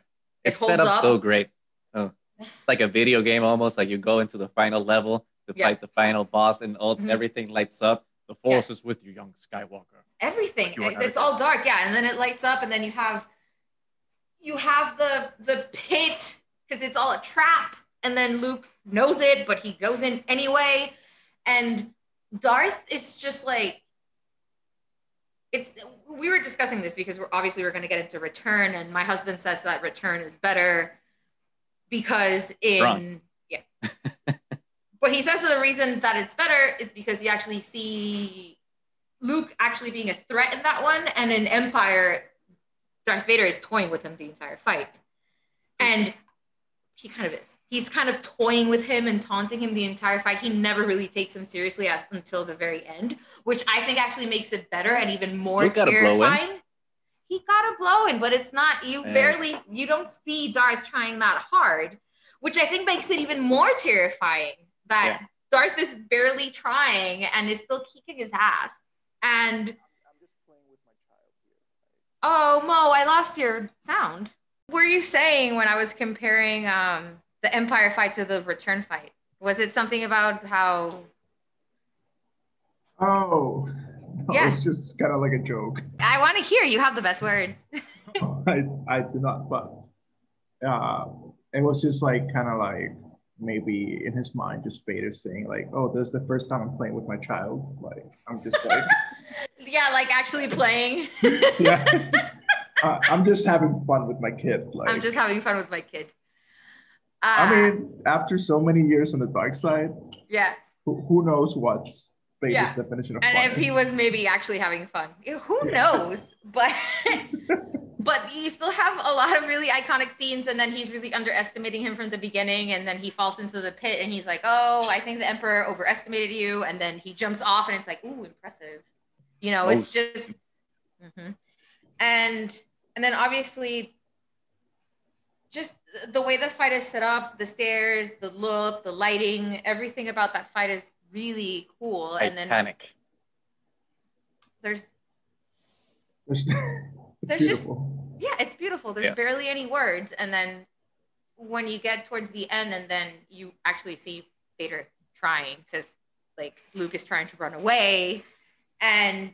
It it's set up up. so great. Oh, (laughs) like a video game almost. Like you go into the final level to Yeah. fight the final boss, and all Mhm. everything lights up. The force is with you, young Skywalker. everything You want it's all dark yeah and then it lights up and then you have you have the the pit because it's all a trap and then luke knows it but he goes in anyway and darth is just like it's we were discussing this because we're obviously we're going to get into return and my husband says that return is better because in Wrong. yeah (laughs) but he says that the reason that it's better is because you actually see Luke actually being a threat in that one, and in Empire, Darth Vader is toying with him the entire fight. And he kind of is. He's kind of toying with him and taunting him the entire fight. He never really takes him seriously at, until the very end, which I think actually makes it better and even more Luke got a terrifying. He got a blow in, but it's not, you barely, you don't see Darth trying that hard, which I think makes it even more terrifying that Yeah. Darth is barely trying and is still kicking his ass. And I'm just playing with my child here. oh, Mo, I lost your sound. Were you saying when I was comparing um, the Empire fight to the Return fight? Was it something about how? Oh, no, (laughs) Yeah. it's just kind of like a joke. I want to hear. You have the best words. (laughs) (laughs) I, I do not, but uh, it was just like kind of like maybe in his mind, just Vader saying like, "Oh, this is the first time I'm playing with my child." Like I'm just like, yeah, like actually playing. yeah, uh, I'm just having fun with my kid. Like I'm just having fun with my kid. Uh, I mean, after so many years on the dark side, yeah. who, who knows what's Vader's Yeah. definition of And fun if he was maybe actually having fun, who knows? But (laughs) but you still have a lot of really iconic scenes, and then he's really underestimating him from the beginning, and then he falls into the pit, and he's like, "Oh, I think the Emperor overestimated you," and then he jumps off, and it's like, "Ooh, impressive," you know. It's just, Mhm. and and then obviously. Just the way the fight is set up, the stairs, the look, the lighting, everything about that fight is really cool. And then Titanic. there's It's, (laughs) it's There's just- Yeah, it's beautiful. There's Yeah. barely any words, and then when you get towards the end, and then you actually see Vader trying because like Luke is trying to run away, and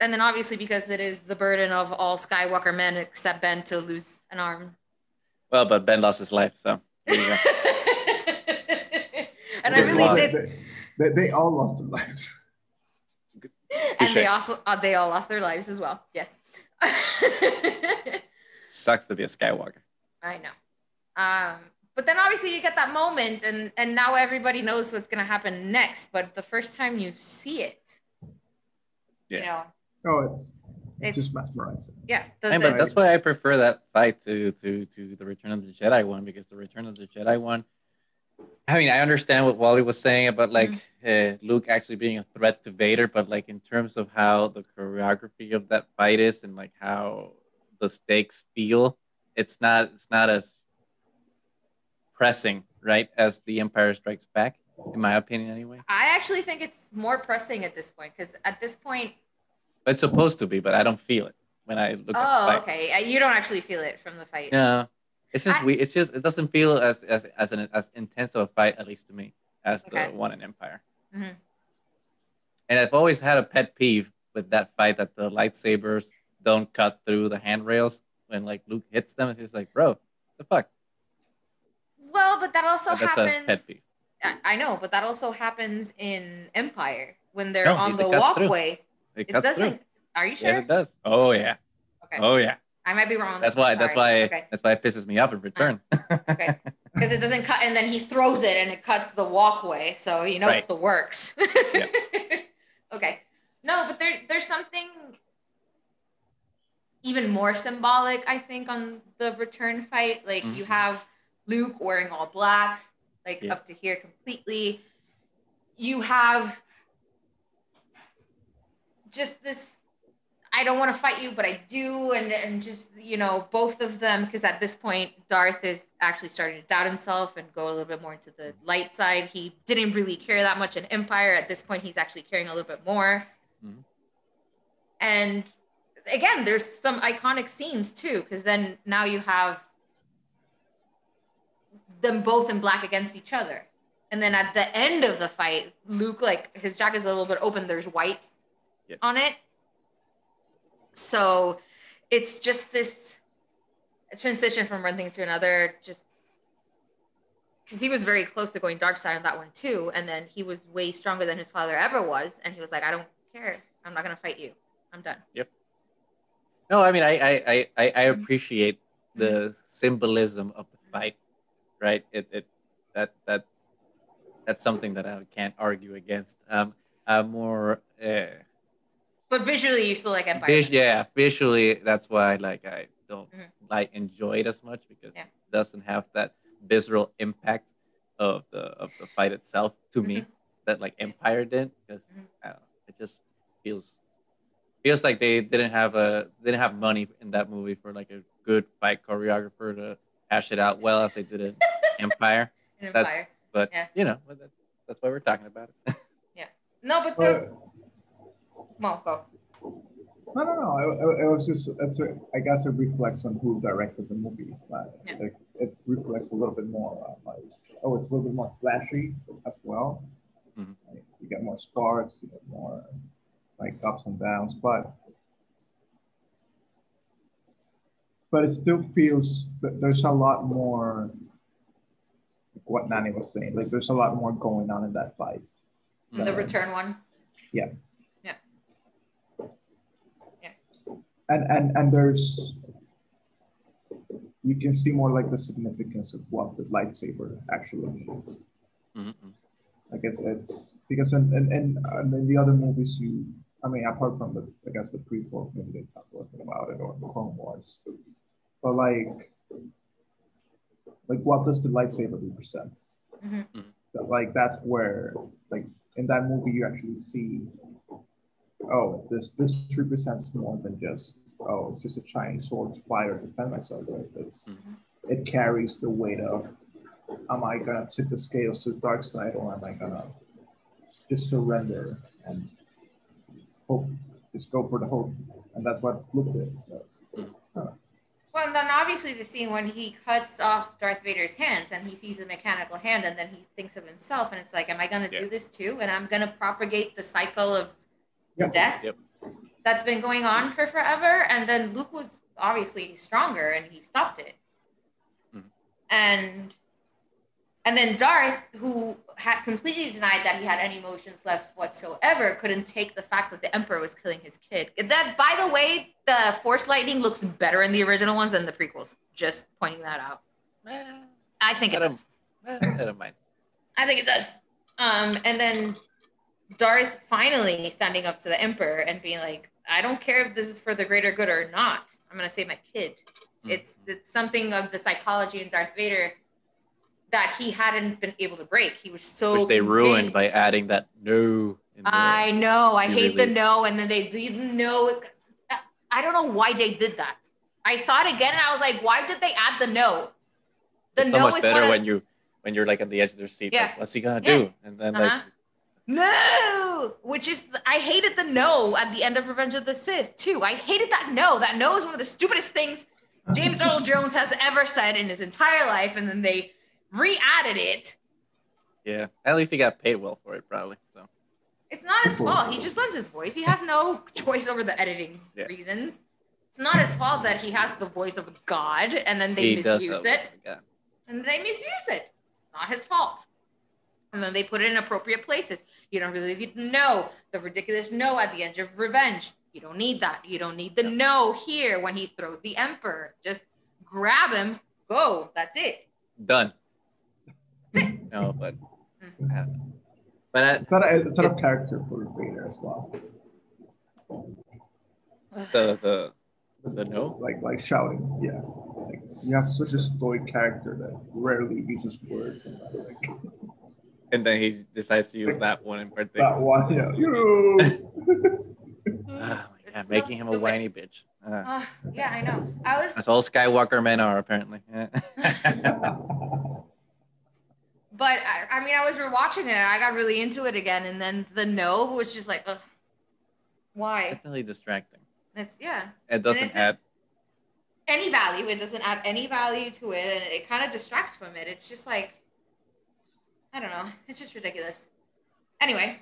and then obviously because it is the burden of all Skywalker men except Ben to lose an arm. Well, but Ben lost his life, so there you go. (laughs) and I They really lost. did. They, they, they all lost their lives. And they also uh, they all lost their lives as well. Yes. (laughs) Sucks to be a Skywalker. I know. Um, but then obviously you get that moment, and and now everybody knows what's gonna happen next. But the first time you see it, you Yeah. know, Oh, it's It's- it's, just mesmerizing. yeah. The, And the- but that's why I prefer that fight to to to the Return of the Jedi one because the Return of the Jedi one. I mean, I understand what Wally was saying about like uh, Luke actually being a threat to Vader, but like in terms of how the choreography of that fight is and like how the stakes feel, it's not it's not as pressing, right, as The Empire Strikes Back, in my opinion, anyway. I actually think it's more pressing at this point because at this point, It's supposed to be, but I don't feel it when I look oh, okay, you don't actually feel it from the fight. No, it's just I- we. It's just it doesn't feel as as as an as intense of a fight, at least to me, as Okay. the one in Empire. Mhm. And I've always had a pet peeve with that fight that the lightsabers don't cut through the handrails when like Luke hits them. It's just like, bro, the fuck. Well, but that also But that's a happens. pet peeve. I I know, but that also happens in Empire when they're No, on the walkway. through. Walkway. It It doesn't. through. Are you Yes, sure? it does. Oh yeah. Okay. Oh yeah. I might be wrong. That's why. That's why. Okay. That's why it pisses me off in return. (laughs) Okay. Because it doesn't cut, and then he throws it, and it cuts the walkway, so you know it's the works. (laughs) Yeah. okay. No, but there there's something even more symbolic, I think, on the return fight. Like Mhm. you have Luke wearing all black, like up to here completely. You have just this I don't want to fight you, but I do, and and just you know both of them because at this point Darth is actually starting to doubt himself and go a little bit more into the light side. He didn't really care that much in Empire. At this point, he's actually caring a little bit more. Mhm. And again, there's some iconic scenes too, because then now you have them both in black against each other. And then at the end of the fight, Luke, like his jacket's a little bit open, there's white Yes. on it. So it's just this transition from one thing to another, just because he was very close to going dark side on that one too. And then he was way stronger than his father ever was. And he was like, I don't care. I'm not going to fight you. I'm done. Yep. No, I mean, I I I, I I Mm-hmm. appreciate the symbolism of the fight, right? It it that that that's something that I can't argue against. Um, I'm more uh, But visually, you still like Empire. vis- yeah, visually that's why like I don't Mhm. like enjoy it as much because Yeah. it doesn't have that visceral impact of the of the fight itself to me that like Empire did because Mhm. Know, it just feels feels like they didn't have a didn't have money in that movie for like a good fight choreographer to hash it out well as they did in (laughs) Empire. in that's- Empire. But Yeah. you know, that's that's why we're talking about it. (laughs) Yeah. No, but But, the. Well, go. no, no, no. It, it- it was just, it's a, I guess it reflects on who directed the movie. Like, Yeah. like, it reflects a little bit more on like, oh, it's a little bit more flashy as well. Mhm. Like, you get more sparks, you get more like ups and downs, but but it still feels that there's a lot more like what Nani was saying. Like there's a lot more going on in that fight. The return one. And and and there's you can see more like the significance of what the lightsaber actually means. Mhm. I guess it's because in in, in, in the other movies you I mean apart from the I guess the prequel maybe they talk a little bit about it or the Clone Wars, but like like what does the lightsaber represent? Mhm. Mhm. That, like that's where like in that movie you actually see oh this this represents more than just oh it's just a Chinese sword to fight or defend myself with. It's Mhm. it carries the weight of am I gonna tip the scales to the dark side or am I gonna just surrender and hope just go for the hope, and that's what Luke did. So, Well, and then obviously the scene when he cuts off Darth Vader's hands and he sees the mechanical hand, and then he thinks of himself, and it's like, am I gonna Yeah. do this too? And I'm gonna propagate the cycle of Yep. death Yep. that's been going on for forever. And then Luke was obviously stronger, and he stopped it. Mhm. And and then Darth, who had completely denied that he had any emotions left whatsoever, couldn't take the fact that the Emperor was killing his kid. That, by the way, the Force lightning looks better in the original ones than the prequels. Just pointing that out. Eh, I think I it don't, does. eh, I don't mind. I think it does. Um, and then Darth finally standing up to the Emperor and being like, "I don't care if this is for the greater good or not. I'm gonna save my kid." Mm. It's it's something of the psychology in Darth Vader that he hadn't been able to break. He was so Which they ruined by adding that no. I know. I hate the no, and then they didn't know. I don't know why they did that. I saw it again, and I was like, "Why did they add the no?" The it's so much is better when you when you're like at the edge of their seat. Yeah. Like, what's he gonna Yeah. do? And then Uh-huh. like No, which is I hated the no at the end of Revenge of the Sith too. I hated that no. That no is one of the stupidest things James Earl (laughs) Jones has ever said in his entire life, and then they re-added it. yeah, at least he got paid well for it probably. So It's not his fault. He just lends his voice. He has no choice over the editing Yeah. reasons. It's not his fault that he has the voice of God, and then they he misuse it. this, yeah. and they misuse it. Not his fault. And then they put it in appropriate places. You don't really need to know the ridiculous no at the end of Revenge. You don't need that. You don't need the no here when he throws the Emperor. Just grab him, go. That's it. Done. no, but Mm. I. But I, it's not a, it's out of character for Vader as well. the the the no. Like like shouting, yeah. Like you have such a stoic character that rarely uses words and like and then he decides to use that one in particular. that one, yeah. You (laughs) Oh my It's making so him a stupid. whiny bitch. Ah, Ah, yeah, I know. I was, that's all Skywalker men are apparently. Yeah. (laughs) (laughs) but I, I mean, I was rewatching it and I got really into it again. And then the no was just like, ugh, why? Definitely distracting. It's, yeah. It doesn't it's a- add. any value. It doesn't add any value to it, and it kind of distracts from it. It's just like, I don't know. It's just ridiculous. Anyway,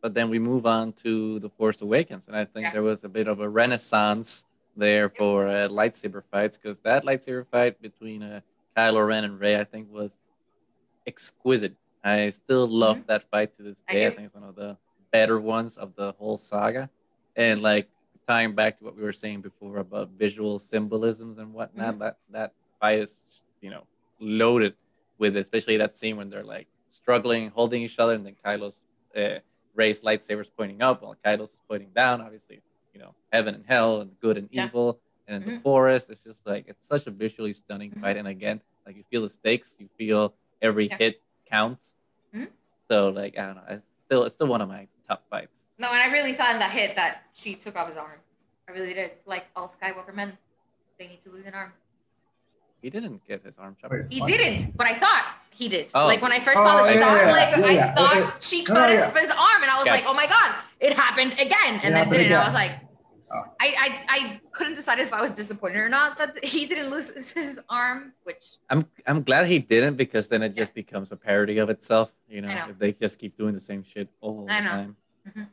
But then we move on to the Force Awakens, and I think Yeah. there was a bit of a renaissance there for uh, lightsaber fights because that lightsaber fight between uh, Kylo Ren and Rey, I think, was exquisite. I still love that fight to this Mm-hmm. I day. I, think it's one of the better ones of the whole saga, and like tying back to what we were saying before about visual symbolisms and whatnot. Mm-hmm. That that fight is you know loaded with, especially that scene when they're like struggling, holding each other, and then Kylo's. Uh, Rey's lightsabers pointing up while Kylo's pointing down. Obviously, you know, heaven and hell and good and Yeah. evil. And in the forest, it's just like it's such a visually stunning Mhm. fight. And again, like you feel the stakes, you feel every Yeah. hit counts. Mhm. So like I don't know, it's still it's still one of my top fights. no, and I really thought in that hit that she took off his arm. I really did. Like all Skywalker men, they need to lose an arm. He didn't get his arm chopped. Wait, He what? didn't, but I thought he did. Oh. Like when I first saw the Oh, yeah, shot, yeah, like yeah, I yeah. thought It- it- she no, cut yeah. off his arm, and I was Gotcha. like, "Oh my god, it happened again!" And It then did it. And I was like, Oh. I, I I couldn't decide if I was disappointed or not that he didn't lose his arm, which I'm I'm glad he didn't because then it just becomes a parody of itself. You know, know. if they just keep doing the same shit all the I know. time. Mhm.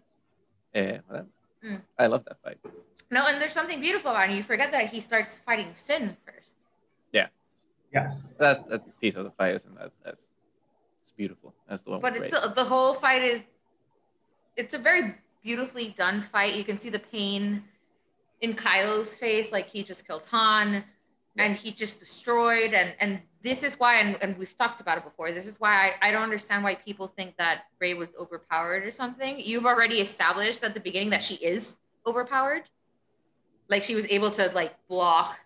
Yeah, well, Mm. I love that fight. no, and there's something beautiful about it. You forget that he starts fighting Finn first. Yes. That's that piece of the fight, and that's that's it's beautiful. That's the one. but it's the, the whole fight is it's a very beautifully done fight you can see the pain in kylo's face like he just killed han and he just destroyed and and this is why and, and we've talked about it before this is why I, I don't understand why people think that Rey was overpowered or something you've already established at the beginning that she is overpowered like she was able to like block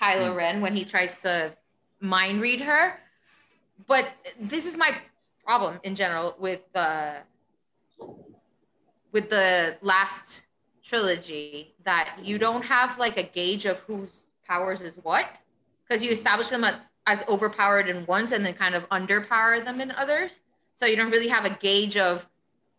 kylo Mm. ren when he tries to mind read her but this is my problem in general with uh with the last trilogy that you don't have like a gauge of whose powers is what because you establish them as overpowered in ones and then kind of underpower them in others so you don't really have a gauge of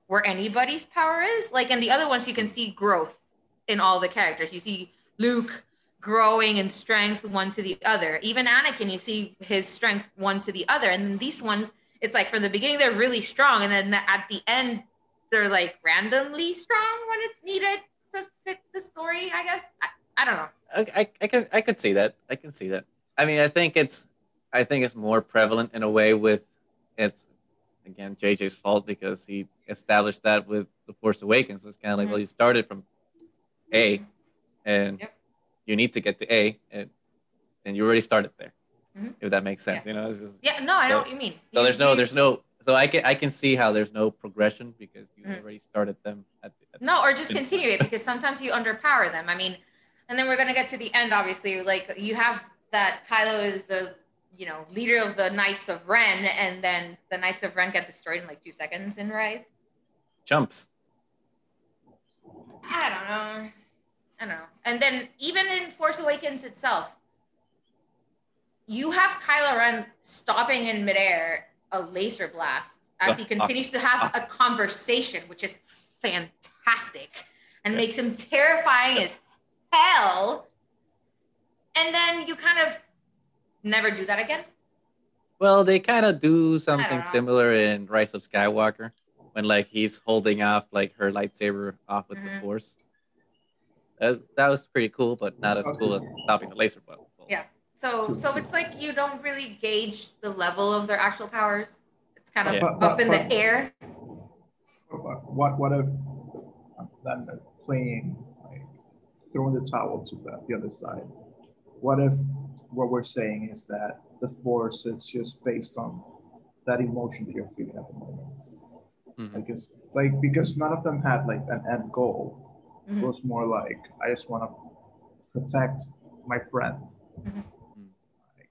where anybody's power is. Like in the other ones, you can see growth in all the characters. You see Luke growing in strength one to the other. Even Anakin, you see his strength one to the other. And then these ones, it's like from the beginning they're really strong, and then at the end they're like randomly strong when it's needed to fit the story. I guess I, I don't know. I, I, I can I could see that. I can see that. I mean, I think it's I think it's more prevalent in a way with it's again JJ's fault because he established that with the Force Awakens. It's kind of like Mhm. well, you started from A, and Yep. You need to get to A, and and you already started there. Mhm. If that makes sense, you know. It's just, Yeah, no, I know So- what you mean. so there's no there's no so I can I can see how there's no progression because you Mhm. already started them at, the, at No, or just continue it because sometimes you underpower them. I mean, and then we're gonna get to the end, obviously. Like you have that Kylo is the you know leader of the Knights of Ren, and then the Knights of Ren get destroyed in like two seconds in Rise. jumps. I don't know. I don't know. And then even in Force Awakens itself, you have Kylo Ren stopping in midair a laser blast as he Awesome. continues to have Awesome. a conversation, which is fantastic and Yeah. makes him terrifying as hell. And then you kind of never do that again. Well, they kind of do something similar in Rise of Skywalker when like he's holding off like her lightsaber off with the Mhm. Force. That, that was pretty cool, but not as cool as stopping the laser bolt. Yeah. So so it's like you don't really gauge the level of their actual powers. It's kind of Yeah. Up but- in but- the air. What what if then they're playing like throwing the towel to the, the other side? What if what we're saying is that the force is just based on that emotion that you're feeling at the moment? Mhm. Like it's like because none of them had like an end goal. Mhm. was more like I just want to protect my friend. Mhm. Like,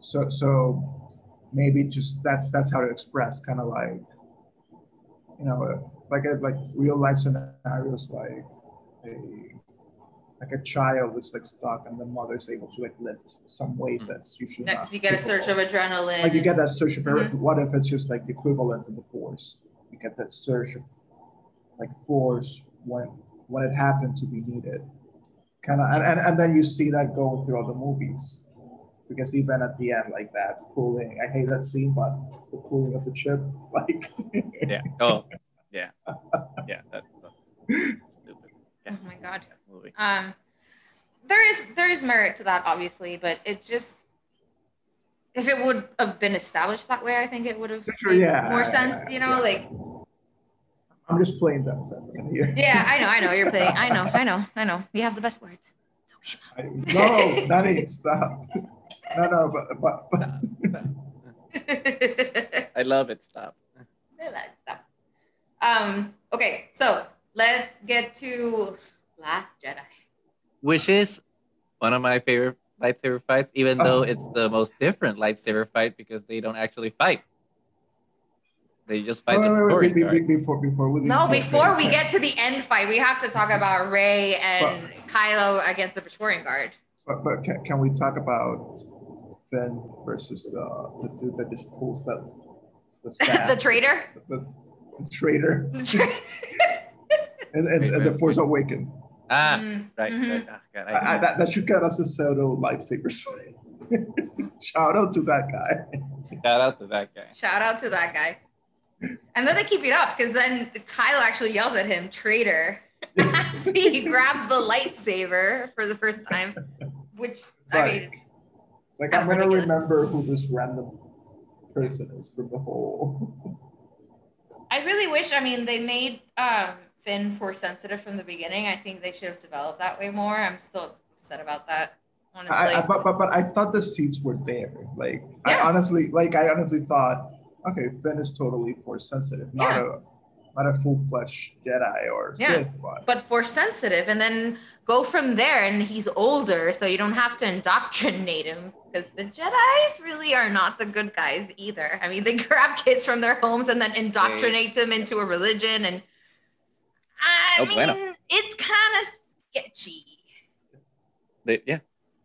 so so maybe just that's that's how to express kind of like you know like a, like real life scenarios like a like a child is like stuck and the mother's able to like lift some weight that's usually not Next, you get a surge of adrenaline. like you get that surge of Mhm. what if it's just like the equivalent of the force you get that surge of like force when when it happened to be needed kind of and, and, and then you see that going through all the movies because even at the end like that pulling i hate that scene but the pulling of the chip (laughs) like Yeah. Oh, yeah. Yeah. That's that's stupid. Yeah. Oh my god. Um, there is there is merit to that, obviously, but it just if it would have been established that way, I think it would have made yeah, more sense. You know, yeah. like i'm just playing that second here yeah, I know, I know you're playing. I know, I know, I know. You have the best words. I, no Danny, stop no no but but, but Stop, (laughs) stop. I love it. Stop. Let's stop. Um. Okay, so let's get to Last Jedi. Which is one of my favorite lightsaber fights, even though it's the most different lightsaber fight because they don't actually fight. They just fight Wait, the wait, wait, Praetorian be- be- before before we No, before we get to the end fight, we have to talk about Rey and Kylo against the Praetorian Guard. But, but can, can we talk about Finn versus the, the dude that just pulls that the (laughs) staff, the traitor. the, the traitor, (laughs) The tra- (laughs) and, and, and the Force Awakened. Ah, Mm, right, right. Ah, God, I, I, I, that, that should get us a pseudo lifesavers. Shout out to that guy. shout out to that guy. Shout out to that guy. And then they keep it up because then Kylo actually yells at him, traitor. (laughs) as he grabs the lightsaber for the first time, which It's I like, mean, like I'm gonna remember who this random person is from the whole. I really wish. I mean, they made um, Finn force sensitive from the beginning. I think they should have developed that way more. I'm still upset about that. Honestly, I, I, but, but but I thought the seats were there. Like Yeah. I honestly like I honestly thought, okay, Finn is totally force sensitive, not Yeah. a not a full fledged Jedi or Yeah. Sith, but but force sensitive, and then go from there. And he's older, so you don't have to indoctrinate him because the Jedi's really are not the good guys either. I mean, they (laughs) grab kids from their homes and then indoctrinate them into a religion, and I No mean, bueno. it's kind of sketchy. They, yeah,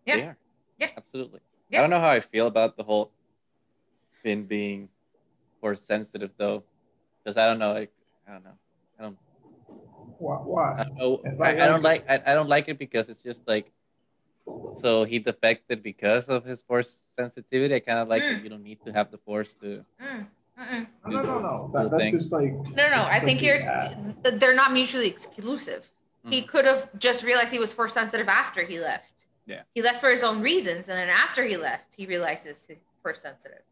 Yeah. they are. Yeah. absolutely. Yeah. I don't know how I feel about the whole Finn being force sensitive though, because I don't know. Like, I don't know. I don't. Why? I why? don't, know. I, Like- I don't like. I, I don't like it because it's just like. So he defected because of his force sensitivity. I kind of like Mm. you don't need to have the force to. Mm. No, no, no, no. That, that's thing. just like. No, no, I think you're. Yeah. They're not mutually exclusive. He Mm. could have just realized he was force sensitive after he left. Yeah. He left for his own reasons, and then after he left, he realizes he's force sensitive.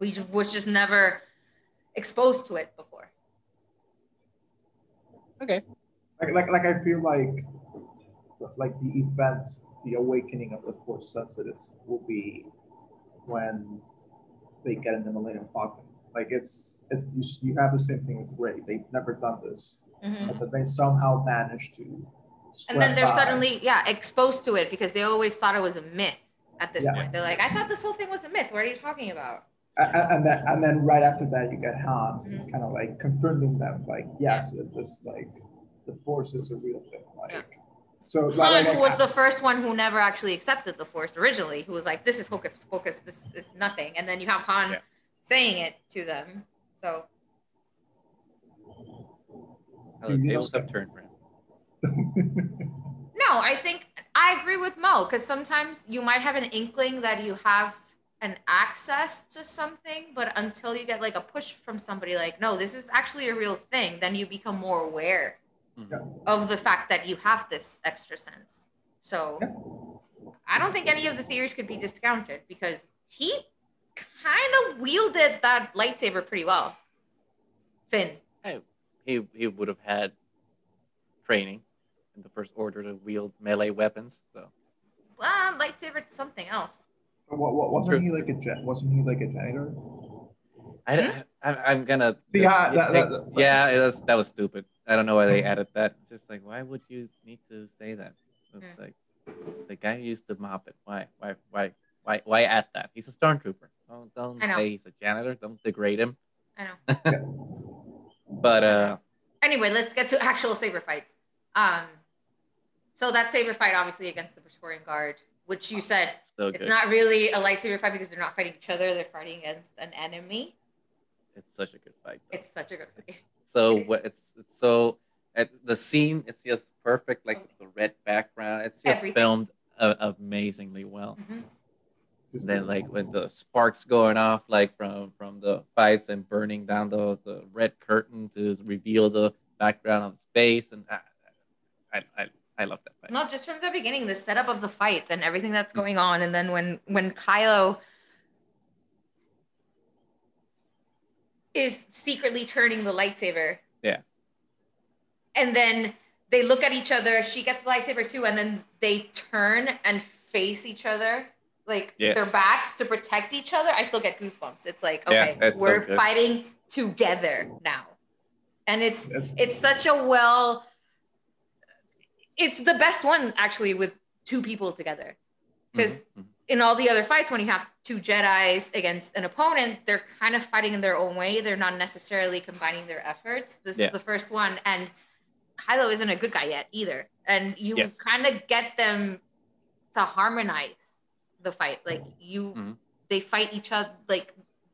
We was just never exposed to it before. Okay. Like, like, like I feel like, like the event, the awakening of the force sensitives will be when they get in the Millennium Falcon. Like it's, it's you, you have the same thing with Rey. They've never done this, Mhm. but then they somehow managed to. And then they're by. suddenly, yeah, exposed to it because they always thought it was a myth at this Yeah. point. They're like, I thought this whole thing was a myth. What are you talking about? A- a- and then and then right after that you get Han Mhm. kind of like confirming them like yes it this like the force is a real thing like Yeah. so Han, like, who was the first one who never actually accepted the Force originally, who was like, this is hocus pocus, this is nothing. And then you have Han Yeah. saying it to them. So, the you tables have turned around. (laughs) no, I think I agree with Mo because sometimes you might have an inkling that you have an access to something, but until you get like a push from somebody like, no, this is actually a real thing, then you become more aware Mhm. of the fact that you have this extra sense. So I don't think any of the theories could be discounted because he kind of wielded that lightsaber pretty well. Finn. He he would have had training in the first order to wield melee weapons. So Well, lightsaber it's something else. What, what, wasn't True. he like a wasn't he like a janitor I, Hmm? I I'm gonna. Yeah, just that- that- that- yeah, it was, that was stupid. I don't know why they added that. It's just like, why would you need to say that? It's Hmm. like the guy who used to mop it. Why? Why? Why? Why? Why add that? He's a stormtrooper. Don't don't I know. say he's a janitor. Don't degrade him. I know. (laughs) But uh, Anyway, let's get to actual saber fights. Um, so that saber fight, obviously against the Praetorian Guard, which you said so it's not really a lightsaber fight because they're not fighting each other; they're fighting against an enemy. It's such a good fight. though. It's such a good It's fight. so It is. what it's, it's so at the scene it's just perfect like the red background it's just Everything. filmed uh, amazingly well Mhm. Just- and then like when the sparks going off like from from the fights and burning down the the red curtain to reveal the background of space and I I I, I love that fight Not just from the beginning, the setup of the fight and everything that's Mm. going on, and then when when Kylo is secretly turning the lightsaber. Yeah. And then they look at each other. She gets the lightsaber too, and then they turn and face each other, like Yeah. their backs to protect each other. I still get goosebumps. It's like, okay, so we're good. fighting together now, and it's It's, it's such a well it's the best one actually with two people together. Because Mhm. in all the other fights when you have two jedis against an opponent they're kind of fighting in their own way. They're not necessarily combining their efforts. This Yeah. is the first one and kylo isn't a good guy yet either. And you Yes. kind of get them to harmonize the fight. Like you Mhm. they fight each other like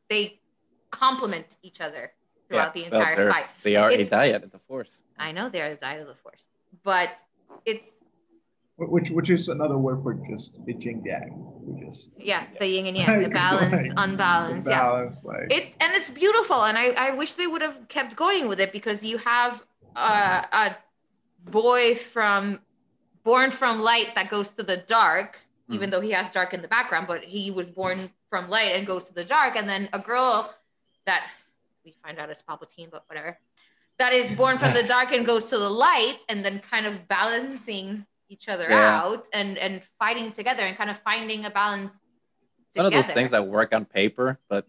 they complement each other throughout Yeah, the entire they're- fight. they are It's- a dyad of the force. I know they're a dyad of the force, but it's which which is another word for just the yin yang. We just yeah, the yin and yang, (laughs) the balance, like, unbalance, yeah. balance, like It's and it's beautiful, and I I wish they would have kept going with it because you have uh, a boy from born from light that goes to the dark, even though he has dark in the background, but he was born from light and goes to the dark, and then a girl that we find out is Palpatine, but whatever. That is born from the (laughs) dark and goes to the light, and then kind of balancing each other Yeah. out and and fighting together and kind of finding a balance. one of those things that work on paper but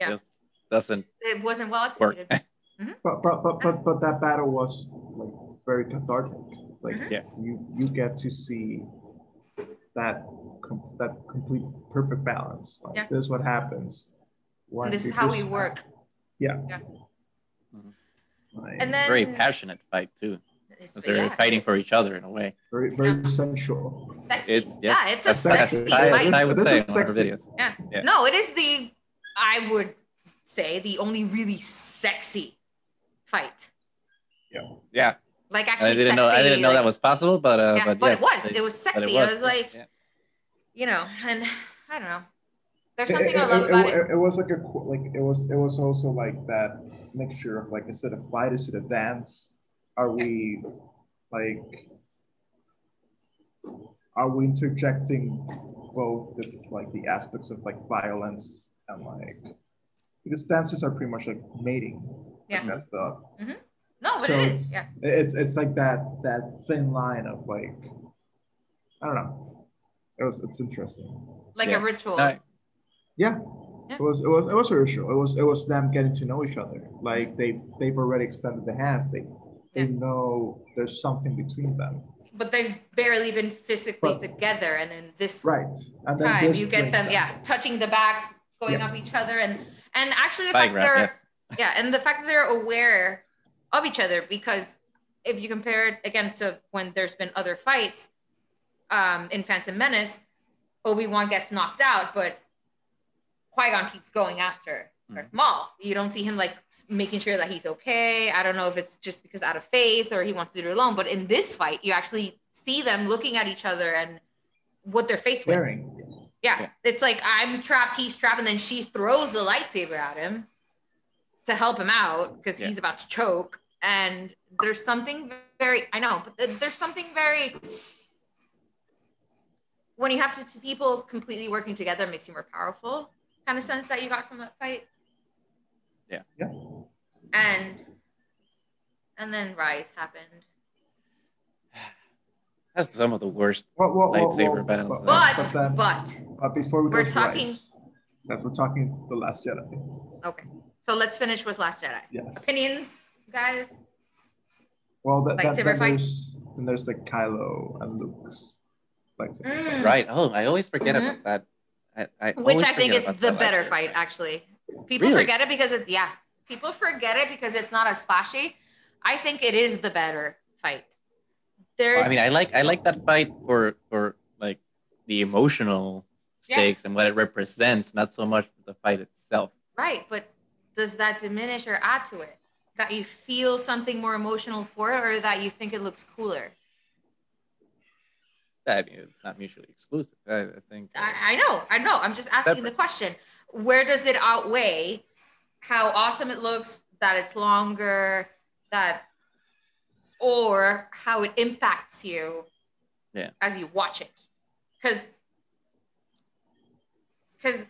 Yeah. just doesn't it wasn't well work executed. (laughs) but but but but, but that battle was like very cathartic. Like Mhm. Yeah. you you get to see that com- that complete perfect balance. Like Yeah. this is what happens. when this is how we work. like, And then very passionate fight too 'cause they're yeah, fighting for each other in a way very very sensual. Sexy. it's yes, yeah, it's a that's- that's sexy fight. as Ty would This say is in one of sexy. videos Yeah. Yeah. No, it is the I would say the only really sexy fight Yeah, Yeah. Like actually I didn't sexy. know. I didn't know like, that was possible, but uh, yeah, but, but yes, it was. they- It was sexy. I was like, yeah. you know, and I don't know. There's It- something it, I love it- about it, it. it was like a like it was it was also like that mixture of like instead of fight, instead of dance, are we like are we interjecting both the like the aspects of like violence and like because dances are pretty much like mating. Yeah. Like, that's the mm-hmm. No, but so it's. Yeah. it's it's like that that thin line of like I don't know. It was it's interesting. Like Yeah. a ritual. No, Yeah. Yeah. It was it was it was a ritual. It was it was them getting to know each other. Like they've they've already extended the hands. They they Yeah. know there's something between them. But they've barely been physically But- together. And then this Right. And then time this you get brings them, yeah, touching the backs, going Yeah. off each other. And and actually the bike fact rap, they're yes. yeah, and the fact that they're aware of each other because if you compare it again to when there's been other fights um, in Phantom Menace, Obi Wan gets knocked out, but Qui Gon keeps going after Darth mm-hmm. Maul. You don't see him like making sure that he's okay. I don't know if it's just because out of faith or he wants to do it alone, but in this fight, you actually see them looking at each other and what they're faced with. Yeah. Yeah. It's like I'm trapped, he's trapped, and then she throws the lightsaber at him to help him out because Yeah. he's about to choke. And there's something very, I know, but there's something very, when you have to two people completely working together, it makes you more powerful kind of sense that you got from that fight. Yeah. Yeah. And, and then Rise happened. (sighs) That's some of the worst. Well, well, well, Lightsaber well, battles But, But, but, then, but, but before we go we're to talking- Rise, that we're talking the Last Jedi. okay. So let's finish with Last Jedi. Yes. Opinions, guys? Well, that, that, Lightsaber then fight? there's then there's the Kylo and Luke's lightsaber. Mm. Right. Oh, I always forget Mhm. about that. I, I which I think is the better fight, actually. People Really? forget it because it's yeah. People forget it because it's not as flashy. I think it is the better fight. There's Well, I mean, I like I like that fight for for like the emotional Yeah. stakes and what it represents, not so much the fight itself. right, but does that diminish or add to it? That you feel something more emotional for it, or that you think it looks cooler? I mean, it's not mutually exclusive. I, I think. uh, I, I know, I know. I'm just asking the question. Where does it outweigh how awesome it looks, that it's longer, that or how it impacts you Yeah. as you watch it? Because because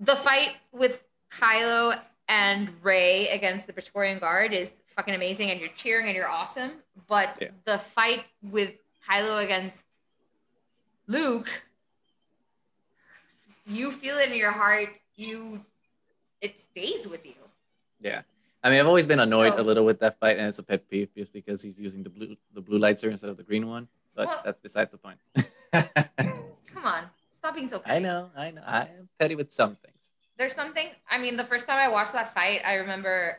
the fight with Kylo and Rey against the Praetorian Guard is fucking amazing and you're cheering and you're awesome. But Yeah. the fight with Kylo against Luke, you feel it in your heart. You, it stays with you. Yeah. I mean, I've always been annoyed So- a little with that fight, and it's a pet peeve just because he's using the blue the blue lightsaber instead of the green one. But Well- that's besides the point. (laughs) Come on, stop being so petty. I know, I know. I am petty with some things. There's something. I mean, the first time I watched that fight, I remember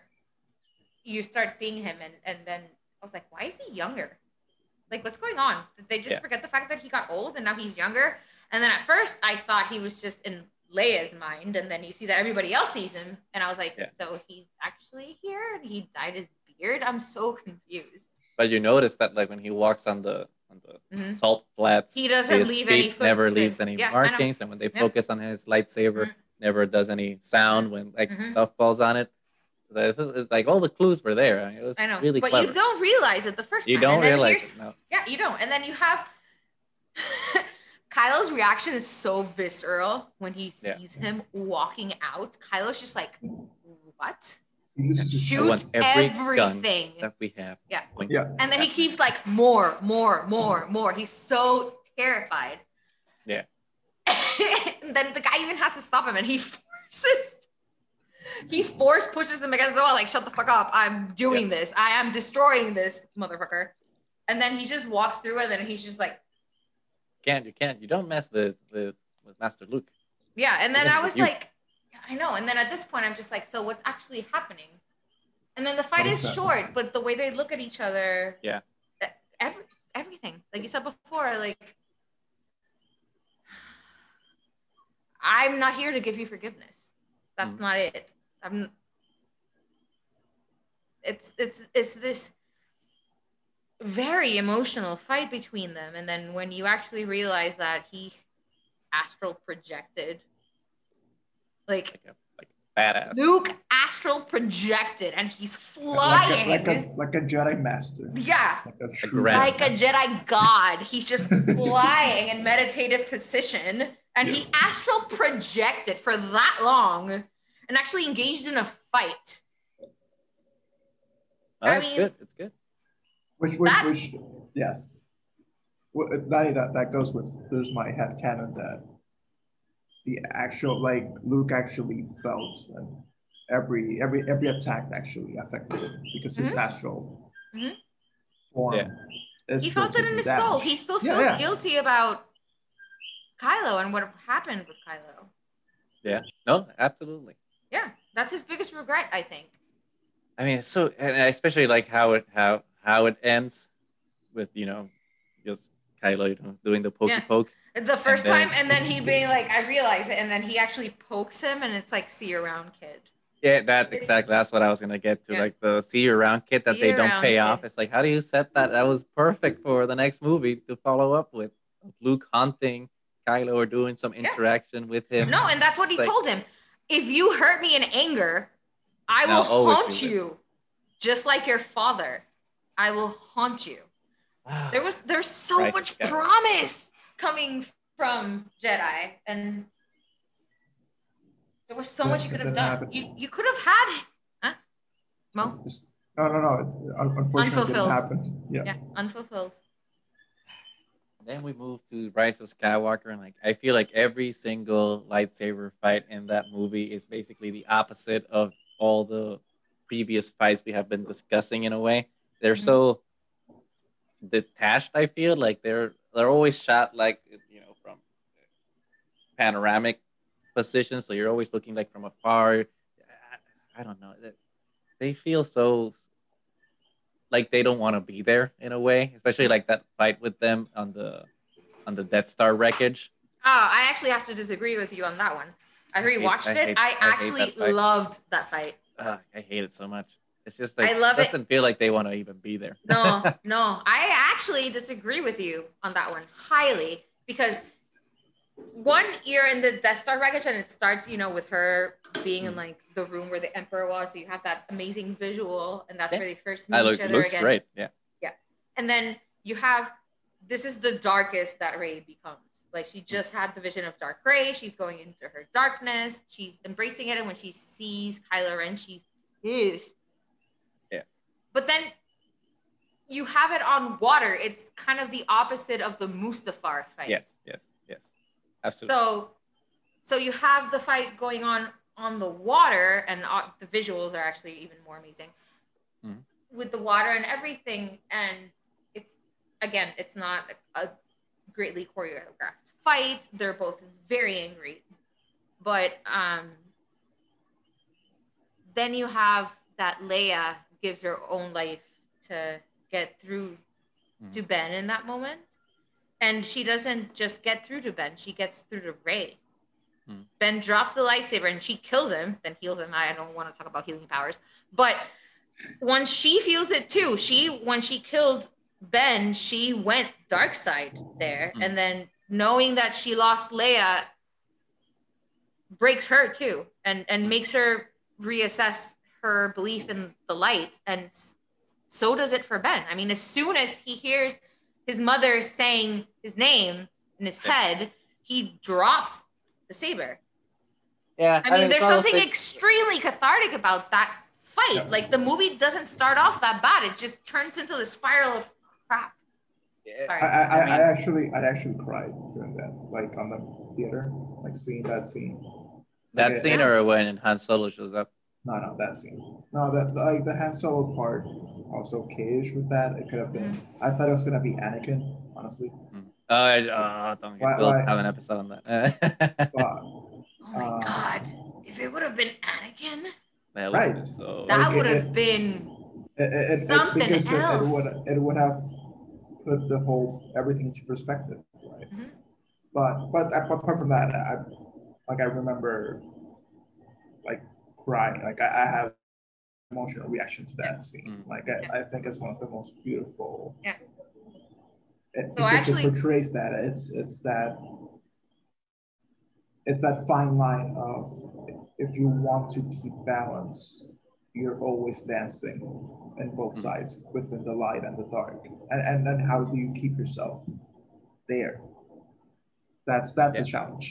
you start seeing him, and and then I was like, why is he younger? Like, what's going on? Did they just Yeah. forget the fact that he got old and now he's younger? And then at first, I thought he was just in Leia's mind, and then you see that everybody else sees him, and I was like, Yeah. so he's actually here, and he dyed his beard. I'm so confused. But you notice that like when he walks on the on the Mhm. salt flats, He doesn't his leave feet any never leaves any Yeah, markings, and when they focus on his lightsaber, Mhm. never does any sound when like Mhm. stuff falls on it. So it was, it's like all the clues were there. I mean, it was I know, really but clever. you don't realize it the first You time. You don't realize it. No. Yeah, you don't. And then you have (laughs) Kylo's reaction is so visceral when he Yeah. sees him walking out. Kylo's just like, what? He loses his Shoot. wants Shoots every everything. That we have. Yeah. Yeah. And then he keeps like more, more, more, more. He's so terrified. Yeah. (laughs) and then the guy even has to stop him and he (laughs) forces he force pushes him against the wall, like, shut the fuck up. I'm doing this. I am destroying this motherfucker. And then he just walks through it and then he's just like, Can't you can't you don't mess with with, with Master Luke. Yeah, and then I was you- like, I know. And then at this point, I'm just like, so what's actually happening? And then the fight What is is that? short, but the way they look at each other, Yeah. every, everything, like you said before, like I'm not here to give you forgiveness. That's Mhm. not it. I'm. it's it's it's this very emotional fight between them and then when you actually realize that he astral projected like Like a, like badass. Luke astral projected and he's Like flying a, like a like a Jedi master. yeah Like a true like a Jedi god. He's just (laughs) flying in meditative position and he astral projected for that long and actually engaged in a fight. Oh, I mean- good. It's good. Which which That- which yes. That, that that goes with there's my head canon that the actual like Luke actually felt and every every every attack actually affected him because his astral Mhm. form Yeah. is He felt it in taking his soul. He still Yeah, feels yeah. guilty about Kylo and what happened with Kylo. Yeah. No, absolutely. Yeah, that's his biggest regret, I think. I mean, it's so, and I especially like how it how how it ends with you know just Kylo you know, doing the pokey Yeah. poke. The first then- time, and then he being like, I realize it, and then he actually pokes him, and it's like, see you around, kid. Yeah, that exactly that's what I was gonna get to. Yeah. Like the see you around kid that See they don't pay kid. off. It's like how do you set that? That was perfect for the next movie to follow up with Luke hunting Kylo or doing some interaction with him. No, and that's what he like- told him. If you hurt me in anger, I And I'll haunt you, just like your father. I will haunt you. Wow. (sighs) There was there's so Rise of much Skywalker. promise coming from Jedi, and there was so Yeah, much you could have done. happen. You you could have had, huh? Mo? Just- no no no un- unfortunately it didn't Unfulfilled. happen. Yeah. Yeah, unfulfilled. Then we move to Rise of Skywalker, and like I feel like every single lightsaber fight in that movie is basically the opposite of all the previous fights we have been discussing. In a way, they're Mhm. so detached. I feel like they're they're always shot like you know from panoramic positions, so you're always looking like from afar. I, I don't know. They feel so like they don't want to be there in a way, especially like that fight with them on the on the Death Star wreckage. Oh, I actually have to disagree with you on that one. I rewatched I it. hate- I I hate actually that loved that fight. I hate it so much. It's just like I love it. doesn't feel like they want to even be there. No, (laughs) no, I actually disagree with you on that one highly because one, you're in the Death Star wreckage and it starts, you know, with her being in hmm. like the room where the Emperor was. So you have that amazing visual, and that's Yeah. where they first meet I each look, other looks again. great. Yeah. Yeah, and then you have this is the darkest that Rey becomes. Like she hmm. just had the vision of dark gray. She's going into her darkness. She's embracing it, and when she sees Kylo Ren, she's pissed. Yeah. But then you have it on water. It's kind of the opposite of the Mustafar fight. Yes. Yes. Yes. Absolutely. So, so you have the fight going on on the water, and uh, the visuals are actually even more amazing Mhm. with the water and everything. And it's again, it's not a greatly choreographed fight. They're both very angry, but um, then you have that Leia gives her own life to get through to Ben in that moment. And she doesn't just get through to Ben, she gets through to Rey. Hmm. Ben drops the lightsaber and she kills him, then heals him. I don't want to talk about healing powers. But when she feels it too, she when she killed Ben, she went dark side there. Hmm. And then knowing that she lost Leia breaks her too and and Hmm. makes her reassess her belief in the light and so does it for ben i mean as soon as he hears his mother saying his name in his head he drops the saber yeah. i mean, it's there's one of those something things- extremely cathartic about that fight Yeah. like the movie doesn't start off that bad it just turns into the spiral of crap Yeah. Sorry. I, I, I, I mean- I actually I actually cried during that, like on the theater, like seeing that scene. that Okay. scene or when Han Solo shows up. No, no, that scene. No, that like the Han Solo part also okay-ish with that. It could have been. Mm-hmm. I thought it was gonna be Anakin, honestly. Oh, I, oh don't get, Why- we'll why- have an episode on that. (laughs) But oh my Uh, god if it would have been anakin That Right. would've been So that Like, would it- have been it, it, it, Something because it- else. It, would it would have put the whole everything into perspective, right? Mhm. But but apart from that, I like I remember like crying. Like I, I have emotional reaction to that scene. Like I, Yeah. I think it's one of the most beautiful. Yeah. It, So because actually- it portrays that it's it's that it's that fine line of if you want to keep balance, you're always dancing in both Mhm. sides within the light and the dark. And and then how do you keep yourself there? That's that's a challenge.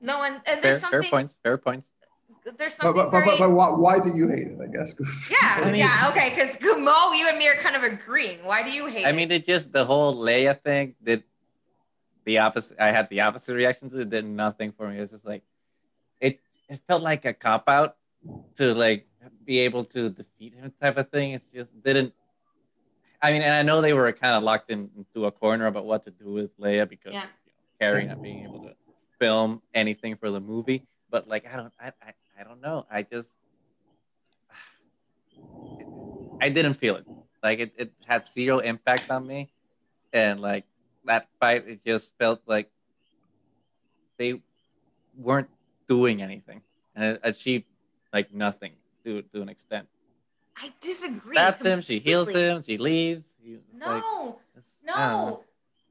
No, and, and Fair, there's fair something. points. Fair points. There's But something but, but, very. but, but why, why do you hate it? I guess. (laughs) yeah, I mean- yeah, okay. Because Mo, you and me are kind of agreeing. Why do you hate I it? mean, it just the whole Leia thing did the opposite. I had the opposite reaction to it. Did nothing for me. It was just like it. It felt like a cop out to like be able to defeat him type of thing. It just didn't. I mean, and I know they were kind of locked in, into a corner about what to do with Leia because Yeah. you know, Carrie not being able to film anything for the movie. But like, I don't, I, I, I don't know. I just, I didn't feel it. Like it, it had zero impact on me, and like that fight, it just felt like they weren't doing anything and it achieved like nothing to to an extent. I disagree. Stabs him, she heals him, she leaves. Like, No, it's- I don't know.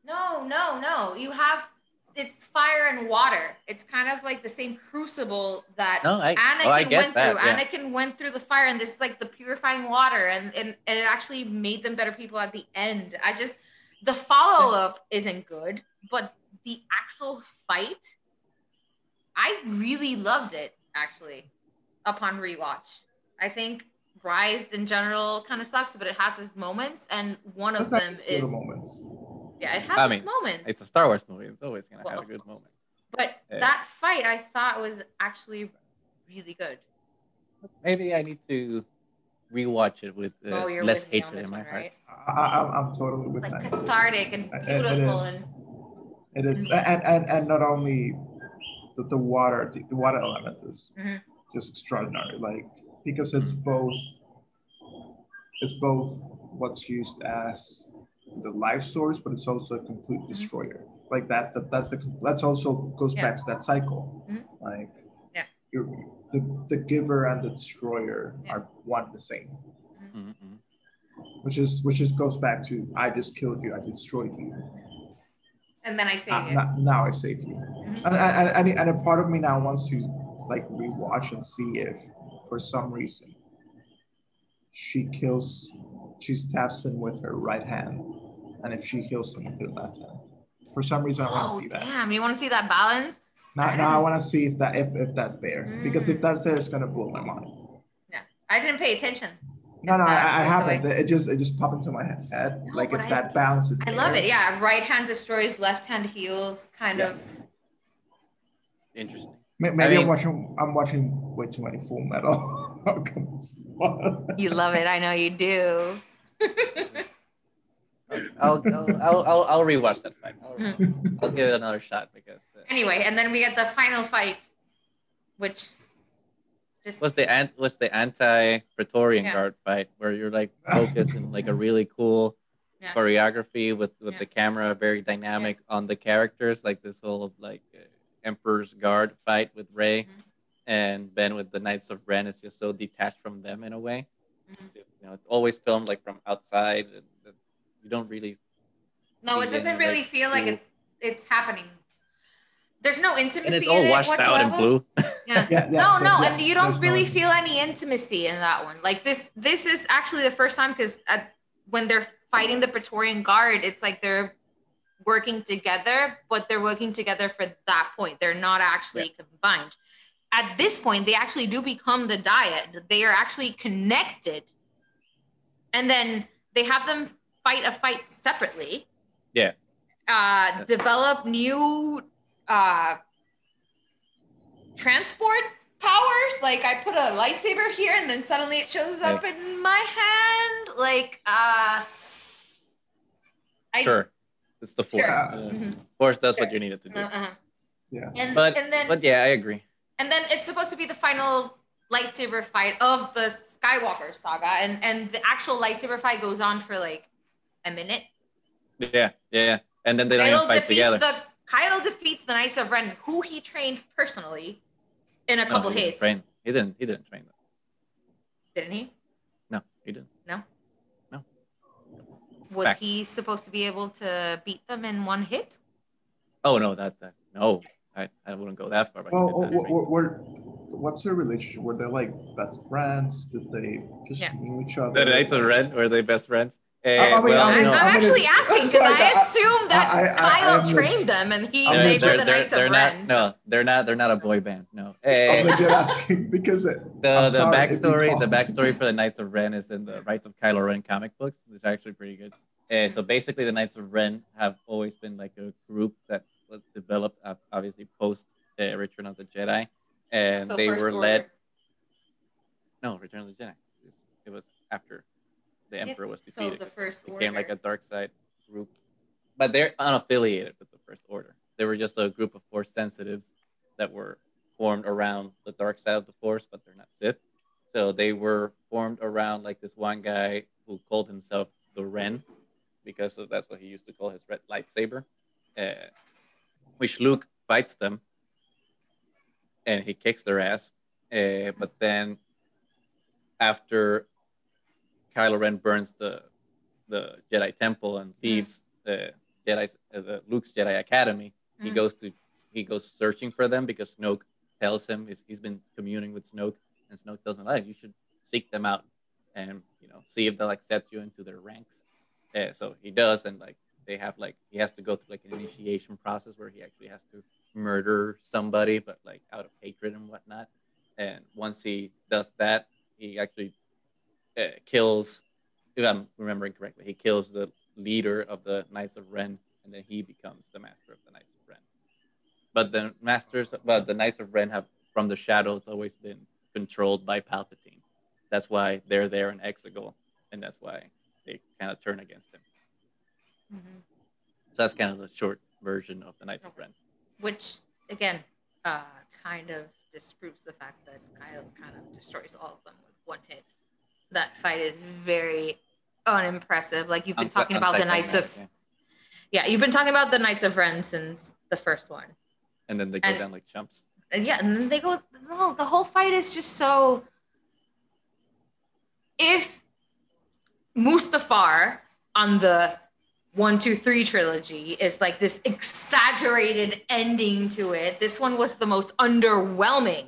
no, no, no, no. You have it's fire and water. It's kind of like the same crucible that No, I, Anakin oh, I went that. through. yeah. Anakin went through the fire, and this is like the purifying water, and, and and it actually made them better people at the end. I just the follow up isn't good, but the actual fight, I really loved it actually. Upon rewatch, I think Rise in general kind of sucks, but it has its moments, and one of That's them is moments. Yeah, it has I its mean, moments. It's a Star Wars movie. It's always gonna Well, have a good course. moment. but Yeah. that fight I thought was actually really good. Maybe I need to rewatch it with uh, oh, less with hatred in my one, heart. right? I, I, I'm- I'm totally with like that. cathartic and It- it beautiful and It is, and and, and not only the, the water, the, the water element is Mhm. just extraordinary. Like because it's both, it's both what's used as the life source, but it's also a complete destroyer. Like that's the that's the that's also goes Yeah. back to that cycle. Mhm. Like Yeah. you're, the the giver and the destroyer Yeah. are one and the same. Mhm, mhm. Which is which just goes back to I just killed you, I destroyed you. and then I say Uh, it. now, now I save you. Mhm. And, and, and, and a part of me now wants to like rewatch and see if for some reason she kills, she stabs him with her right hand, and if she heals him with her left hand. For some reason, I want to Oh see that. damn! You want to see that balance? Now, now I want to see if that if, if that's there because if Mm. that's there, it's gonna blow my mind. Yeah, I didn't pay attention. No, no, I, I haven't. It just it just popped into my head. No, like but if I- that balance is I love it. Yeah, right hand destroys, left hand heals. Kind Yeah. of. Interesting. Maybe I mean- am watching. I'm watching way too many Full Metal. (laughs) You love it. I know you do. (laughs) I'll, I'll, I'll, I'll, I'll rewatch that fight. I'll, Mm. I'll give it another shot because uh, anyway, and then we get the final fight, which just was the ant was the anti Praetorian Yeah. guard fight where you're like (laughs) focused in like a really cool Yeah. choreography with with Yeah. the camera very dynamic on the characters like this whole like uh, Emperor's Guard fight with Rey Mhm. and Ben with the Knights of Ren is just so detached from them in a way. Mhm. It's you know, it's always filmed like from outside. And, and you don't really. no, it doesn't really like, feel like cool- it's it's happening. There's no intimacy. And it's in all it washed out in blue. (laughs) Yeah. Yeah, yeah, no, no, yeah, and you don't there's no- really feel any intimacy in that one. Like this, this is actually the first time because when they're fighting the Praetorian Guard, it's like they're working together, but they're working together for that point. They're not actually combined. At this point, they actually do become the dyad They are actually connected, and then they have them fight a fight separately. Yeah. Uh, develop new uh transport powers. Like I put a lightsaber here and then suddenly it shows up in my hand. Like uh I sure, it's the force. Sure. Uh, Mhm. Force does what you need it to do. Uh-uh. Yeah. And But and then but yeah, I agree. and then it's supposed to be the final lightsaber fight of the Skywalker saga and and the actual lightsaber fight goes on for like a minute. Yeah, yeah. And then they don't even fight together. the Kylo defeats the Knights of Ren, who he trained personally in a couple Oh, he hits. trained. He didn't. He didn't train them. Didn't he? No, he didn't. No. No. It's Was back. he supposed to be able to beat them in one hit? Oh no, that that no. I, I wouldn't go that far. But he Well, oh, that wh- train. wh- were, what's their relationship? Were they like best friends? Did they just Yeah. knew each other? the Knights of Ren were they best friends? Eh, I mean, well, I mean, no. I'm, I'm gonna actually asking because (laughs) I assume that I- I- Kylo I'm- trained them and he I'm they legit- were the Knights of they're Ren. not. so- No, they're not. They're not a boy band. No. I'm Eh, legit asking because it, the I'm the sorry backstory the backstory for the Knights of Ren is in the Rise of Kylo Ren comic books, which is actually pretty good. Uh, so basically, the Knights of Ren have always been like a group that was developed uh, obviously post uh, Return of the Jedi, and So they were Order. led. No, Return of the Jedi. It was after the Emperor was So defeated. the first It order. became like a dark side group, but they're unaffiliated with the First Order. They were just a group of Force sensitives that were formed around the dark side of the Force, but they're not Sith. So they were formed around like this one guy who called himself the Ren, because that's what he used to call his red lightsaber, uh, which Luke fights them, and he kicks their ass. Uh, but then, after Kylo Ren burns the the Jedi Temple and leaves the Jedi uh, the Luke's Jedi Academy, he Mhm. goes to he goes searching for them because Snoke tells him he's, he's been communing with Snoke, and Snoke him, "Like you should seek them out and you know see if they'll accept you into their ranks." Uh, so he does, and like they have like he has to go through like an initiation process where he actually has to murder somebody, but like out of hatred and whatnot. And once he does that, he actually uh, kills. If I'm remembering correctly, he kills the leader of the Knights of Ren, and then he becomes the master of the Knights of Ren. But the masters, but the Knights of Ren have, from the shadows, always been controlled by Palpatine. That's why they're there in Exegol, and that's why they kind of turn against him. Mhm. So that's kind of the short version of the Knights of Ren. Which again, uh, kind of disproves the fact that Kylo kind of destroys all of them with one hit. That fight is very unimpressive. Like you've been Uncli- talking about the Knights of anticlimactic, yeah, you've been talking about the Knights of Ren since the first one. and then they go and- down like chumps. Uh, yeah, and then they go. No, the whole fight is just so. If Mustafar on the one, two, three trilogy is like this exaggerated ending to it, this one was the most underwhelming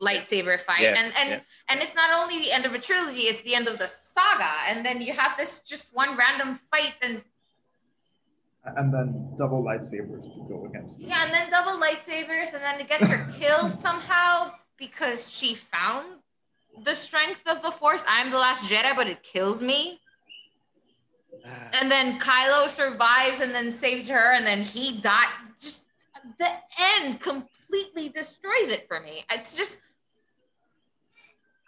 lightsaber fight, Yes, and and yes. and it's not only the end of a trilogy; it's the end of the saga, and then you have this just one random fight, and and then double lightsabers to go against them. Yeah, and then double lightsabers, and then it gets her killed (laughs) somehow because she found the strength of the Force. I'm the last Jedi, but it kills me. (sighs) And then Kylo survives and then saves her, and then he died. Just the end completely destroys it for me. It's just.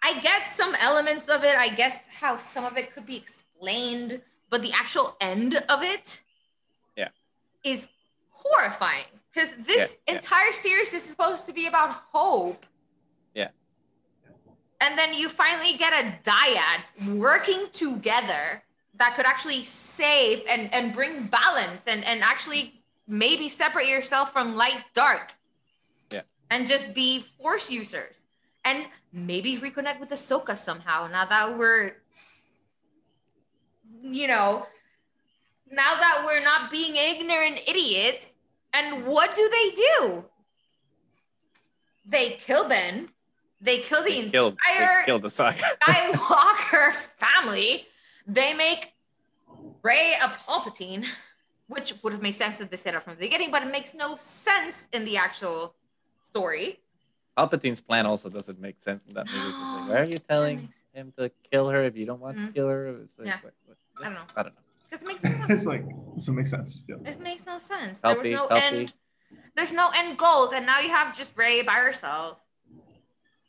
I get some elements of it. I guess how some of it could be explained, but the actual end of it Yeah. is horrifying because this Yeah, yeah. entire series is supposed to be about hope. Yeah. And then you finally get a dyad working together that could actually save and, and bring balance and, and actually maybe separate yourself from light dark. Yeah. And just be force users. And maybe reconnect with Ahsoka somehow now that we're you know, now that we're not being ignorant idiots, and what do they do? They kill Ben. They kill the They killed, entire the. (laughs) Skywalker family. They make Rey a Palpatine, which would have made sense if they said it from the beginning, but it makes no sense in the actual story. Palpatine's plan also doesn't make sense in that movie. Like, why are you (gasps) telling makes- him to kill her if you don't want Mhm. to kill her? It's like, Yeah. what- what- I don't know. I don't know. Because it makes no sense. (laughs) it's like doesn't make sense. Yeah. It makes no sense. There was no Palpy. end. There's no end goal, and now you have just Rey by herself.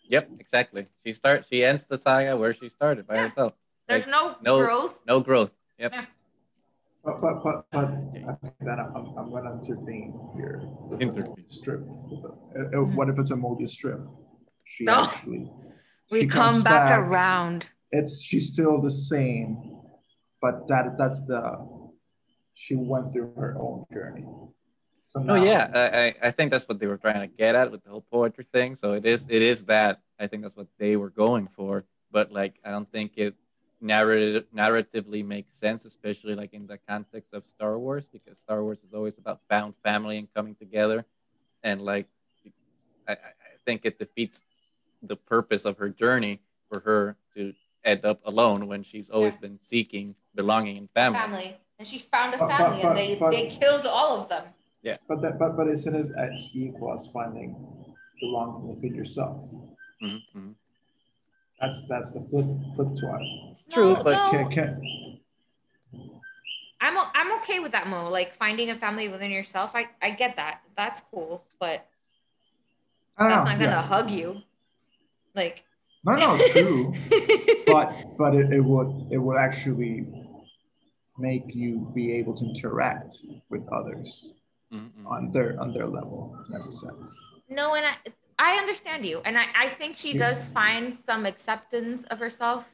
Yep, exactly. She starts. She ends the saga where she started by Yeah. herself. There's no, no- growth. No growth. Yep. Yeah. But but but but I think that I'm, I'm gonna intervene here. with the Intervene. Strip. Uh, uh, What if it's a Mobius strip? She No. actually. We she come comes back, around. It's she's still the same, but that that's the she went through her own journey. So No, now- yeah, I, I I think that's what they were trying to get at with the whole poetry thing. So it is it is that I think that's what they were going for. But like, I don't think it narrative narratively makes sense, especially like in the context of Star Wars, because Star Wars is always about found family and coming together, and like, I, I think it defeats the purpose of her journey for her to end up alone when she's always Yeah. been seeking belonging and family. family, and she found a But- but- family, but- and they but- they killed all of them. Yeah, but that, but but isn't it as equal as finding belonging within yourself? Mhm, mhm. That's that's the flip flip to it. True, No, but no, Can, can, I'm o- I'm okay with that, Mo. Like finding a family within yourself. I I get that. That's cool, but I don't that's know. not gonna yeah. hug you. Like. No, no, true. (laughs) but but it, it would it would actually make you be able to interact with others Mhm, mhm. on their on their level. If that makes sense. No, and I I understand you, and I I think she does find some acceptance of herself,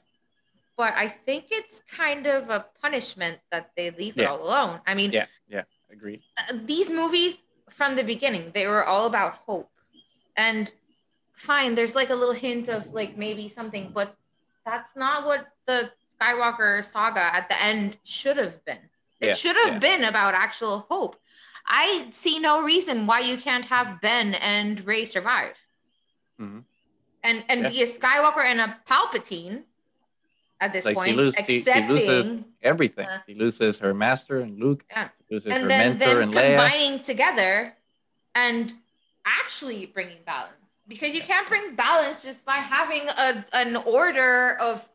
but I think it's kind of a punishment that they leave her all alone. I mean, Yeah, yeah, agreed. uh, these movies from the beginning they were all about hope, and fine, there's like a little hint of like maybe something, but that's not what the Skywalker saga at the end should have been. It Yeah, should have yeah. been about actual hope. I see no reason why you can't have Ben and Rey survive. Mhm. And and Yeah. be a Skywalker and a Palpatine at this Like point, she, lose, she, she loses everything. Uh, she loses her master and Luke. Yeah. Loses her and then mentor them and Leia. combining together and actually bringing balance because you can't bring balance just by having a, an order of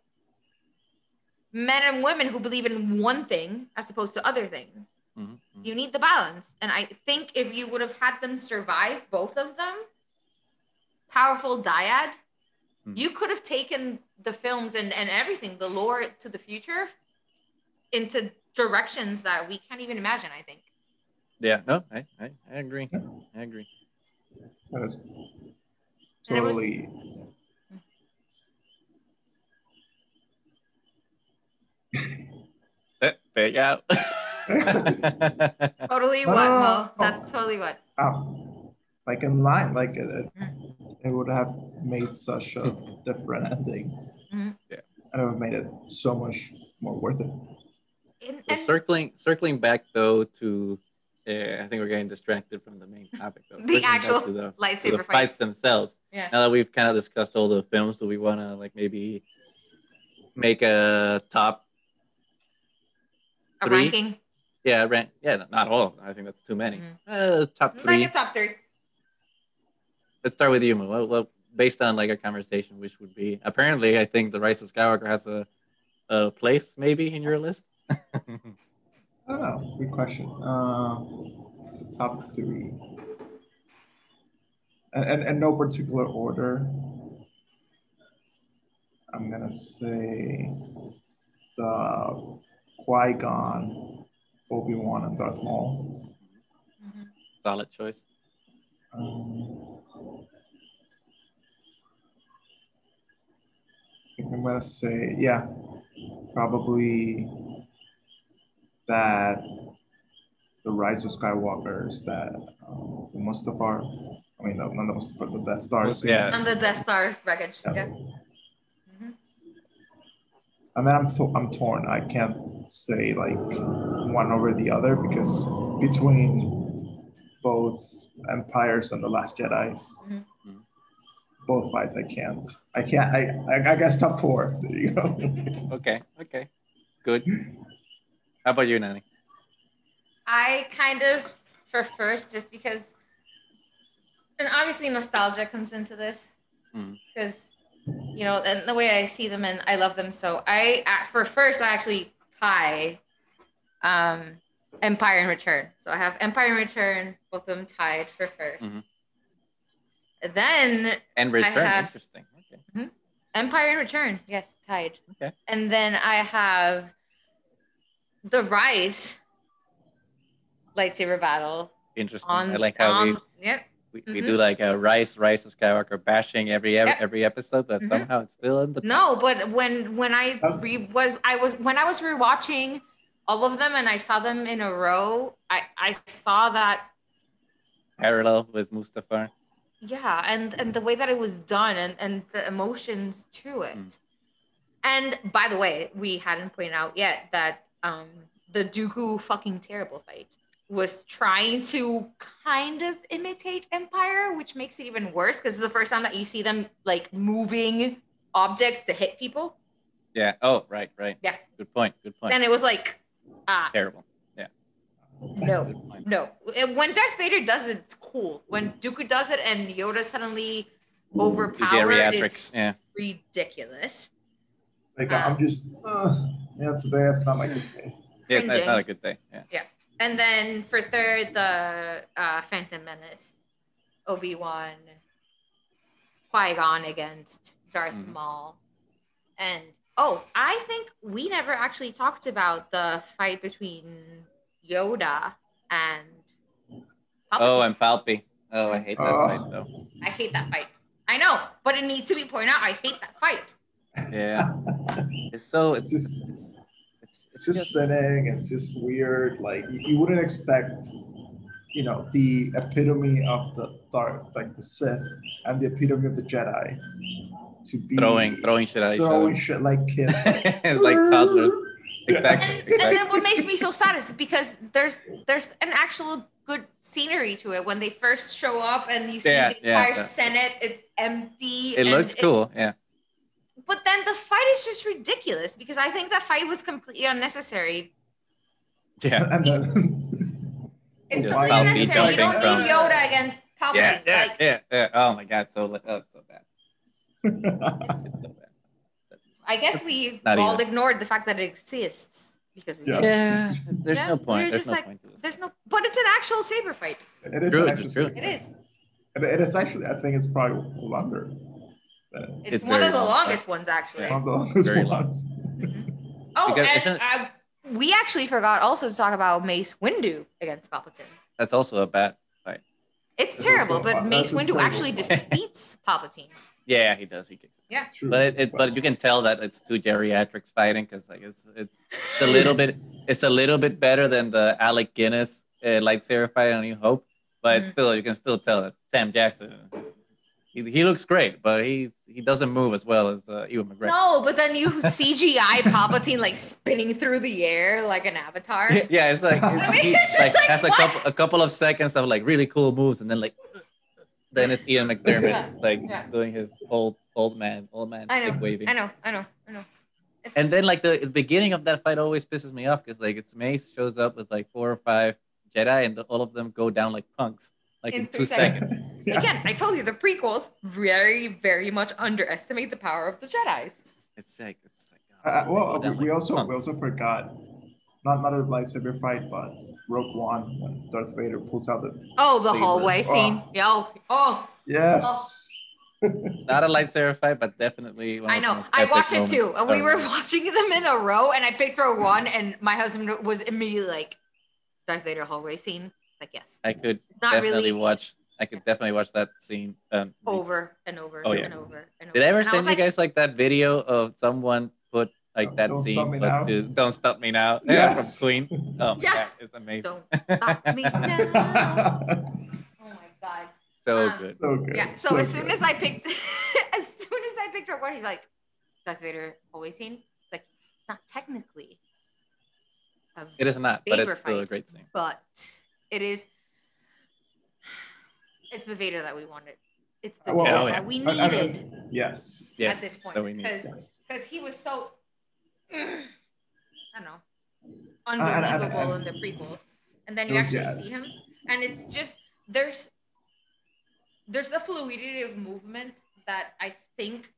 men and women who believe in one thing as opposed to other things Mhm, mhm. You need the balance and i think if you would have had them survive both of them powerful dyad Mhm. you could have taken the films and, and everything the lore to the future into directions that we can't even imagine i think Yeah, no, I, I, I agree. I agree. That is And it was- totally. Eh, There you go. (laughs) Totally No, what, no, Mo? no. That's totally what. um, like in line, like it, it, it would have made such a different ending. Mhm. Yeah. And it would have made it so much more worth it. And, So circling circling back though to uh, I think we're getting distracted from the main topic though. (laughs) The Circling actual the, lightsaber the fights. fights themselves. Yeah. Now that we've kind of discussed all the films, do we want to like maybe make a top? a three? ranking. Yeah, rank. Yeah, not all. I think that's too many. Mhm. Uh, top three. Like a top three. Let's start with you, Mo. Well, well, based on like a conversation, which would be apparently, I think the Rise of Skywalker has a a place maybe in your list. (laughs) I don't know. Good question. Uh, the top three. And, and, and no particular order. I'm gonna say the Qui Gon, Obi Wan, and Darth Maul. Mhm. Solid choice. Um, I think I'm gonna say, yeah, probably that the Rise of Skywalkers, that um, the Mustafar, I mean, no, not the Mustafar, the Death Star. scene. Yeah. On the Death Star wreckage. Yeah. Yeah. And then I'm, th- I'm torn. I can't say like one over the other because between both Empires and the Last Jedi's, Mhm. both fights I can't. I can't. I, I I guess top four. There you go. (laughs) Okay. Okay. Good. How about you, Nani? I kind of for first just because, and obviously nostalgia comes into this because, you know, and the way I see them and I love them. So I at- for first I actually tie, um, Empire and Return. So I have Empire and Return, both of them tied for 1st Mhm. Then And return. have- Interesting. Okay. Empire and Return, yes, tied. Okay. And then I have the Rise lightsaber battle Interesting. on. I like how we, Yep. we, we Mhm. do like a Rise Rise of Skywalker bashing every every, Yep. every episode, but Mhm. somehow it's still in the No, but when when I re- was I was when I was rewatching all of them and I saw them in a row, I I saw that parallel with Mustafar. yeah and and the way that it was done and and the emotions to it Mm. and by the way we hadn't pointed out yet that um the dooku fucking terrible fight was trying to kind of imitate empire which makes it even worse because it's the first time that you see them like moving objects to hit people Yeah. Oh, right, right. Yeah. Good point. Good point. and it was like ah Terrible. Yeah. No No, when Darth Vader does it, it's cool. When Dooku does it and Yoda suddenly The overpowered, it's Yeah. ridiculous. Like I'm just, uh, yeah, today that's not my good day. Yes, that's Cringing. not a good thing. Yeah. Yeah. And then for third, the uh, Phantom Menace, Obi Wan, Qui Gon against Darth Mhm. Maul, and oh, I think we never actually talked about the fight between Yoda and. Oh, and Palpy. Oh, I hate that Oh. fight though. I hate that fight. I know, but it needs to be pointed out. I hate that fight. Yeah. It's so it's Just- it's, it's, It's just spinning. It's just weird. Like you, you wouldn't expect, you know, the epitome of the dark, like the Sith, and the epitome of the Jedi, to be throwing throwing shit at each throwing other. shit like kids. (laughs) it's like toddlers. Exactly. And, and then what makes me so sad is because there's there's an actual good scenery to it when they first show up and you see Yeah, the yeah, entire yeah. Senate, it's empty. It looks cool. Yeah. but then the fight is just ridiculous because I think that fight was completely unnecessary. Yeah. (laughs) and then It's Just completely unnecessary. You don't need Yoda against Palpatine. Yeah, yeah, like, yeah, yeah. Oh my god, so li- oh, so bad. It's, it's so bad. (laughs) I guess we Not all even. ignored the fact that it exists because we Yeah. Yeah, there's Yeah, no point. There's just no like, point to this. There's no, but it's an actual saber fight. it is True, it's actual true. It is. And it is actually, I think it's probably longer. Than It's, It's one very of the long. longest ones, actually. one of the longest Very long. ones. Oh, Because and isn't- uh, we actually forgot also to talk about Mace Windu against Palpatine. That's also a bad fight. It's That's terrible, but Mace Windu actually fight. (laughs) defeats Palpatine. Yeah, he does. He kicks. It. Yeah. True. But it, it but you can tell that it's two geriatrics fighting because like it's it's a little bit it's a little bit better than the Alec Guinness uh, lightsaber fight on New Hope, but Mhm. still you can still tell that Sam Jackson. He, he looks great, but he's he doesn't move as well as uh, Ewan McGregor. No, but then you (laughs) CGI Palpatine like spinning through the air like an avatar. (laughs) yeah, it's like (laughs) I mean, he it's like, just like, has a couple a couple of seconds of like really cool moves, and then like then it's Ian McDiarmid (laughs) Yeah, like yeah. doing his old old man old man I know, waving. I know, I know, I know. It's, And then like the, the beginning of that fight always pisses me off because like it's Mace shows up with like four or five Jedi and the, all of them go down like punks like in, In two seconds. seconds. (laughs) Yeah. again, I told you the prequels very, very much underestimate the power of the Jedi's. It's like it's like Uh, oh, they well, we, down we like also we also forgot not not a lightsaber fight, but Rogue One when Darth Vader pulls out the Oh, the Saber. hallway Oh. scene. Yo, oh, yes. (laughs) not a lightsaber fight, but definitely. One I know. most I watched it too. And we were watching them in a row, and I picked Rogue One, and my husband was immediately like, Darth Vader hallway scene. Like, yes. I could not definitely really- watch. I could definitely watch that scene. Um, Over and over Oh, yeah. and over and over. Did I ever And send was you like, guys like that video of someone put like Don't- that Don't scene, Me but to Don't Stop Me Now yeah, (laughs) Yes. from Queen? Oh my Yeah. god, it's amazing. Don't stop me (laughs) now. Oh my God. So Um, good. so good. Yeah. So, as soon good. as I picked, (laughs) as soon as I picked Rogue One, he's like, Darth Vader always seen. It's like, it's not technically. It is not, but it's saber still a great scene. but it is it's the Vader that we wanted. It's the Well, Vader oh, yeah. that we I- I- needed yes. Yes, at this point we need- because Yes. because he was so I don't know unbelievable and- in the prequels, and then you actually see him, and it's just there's there's a fluidity of movement that I think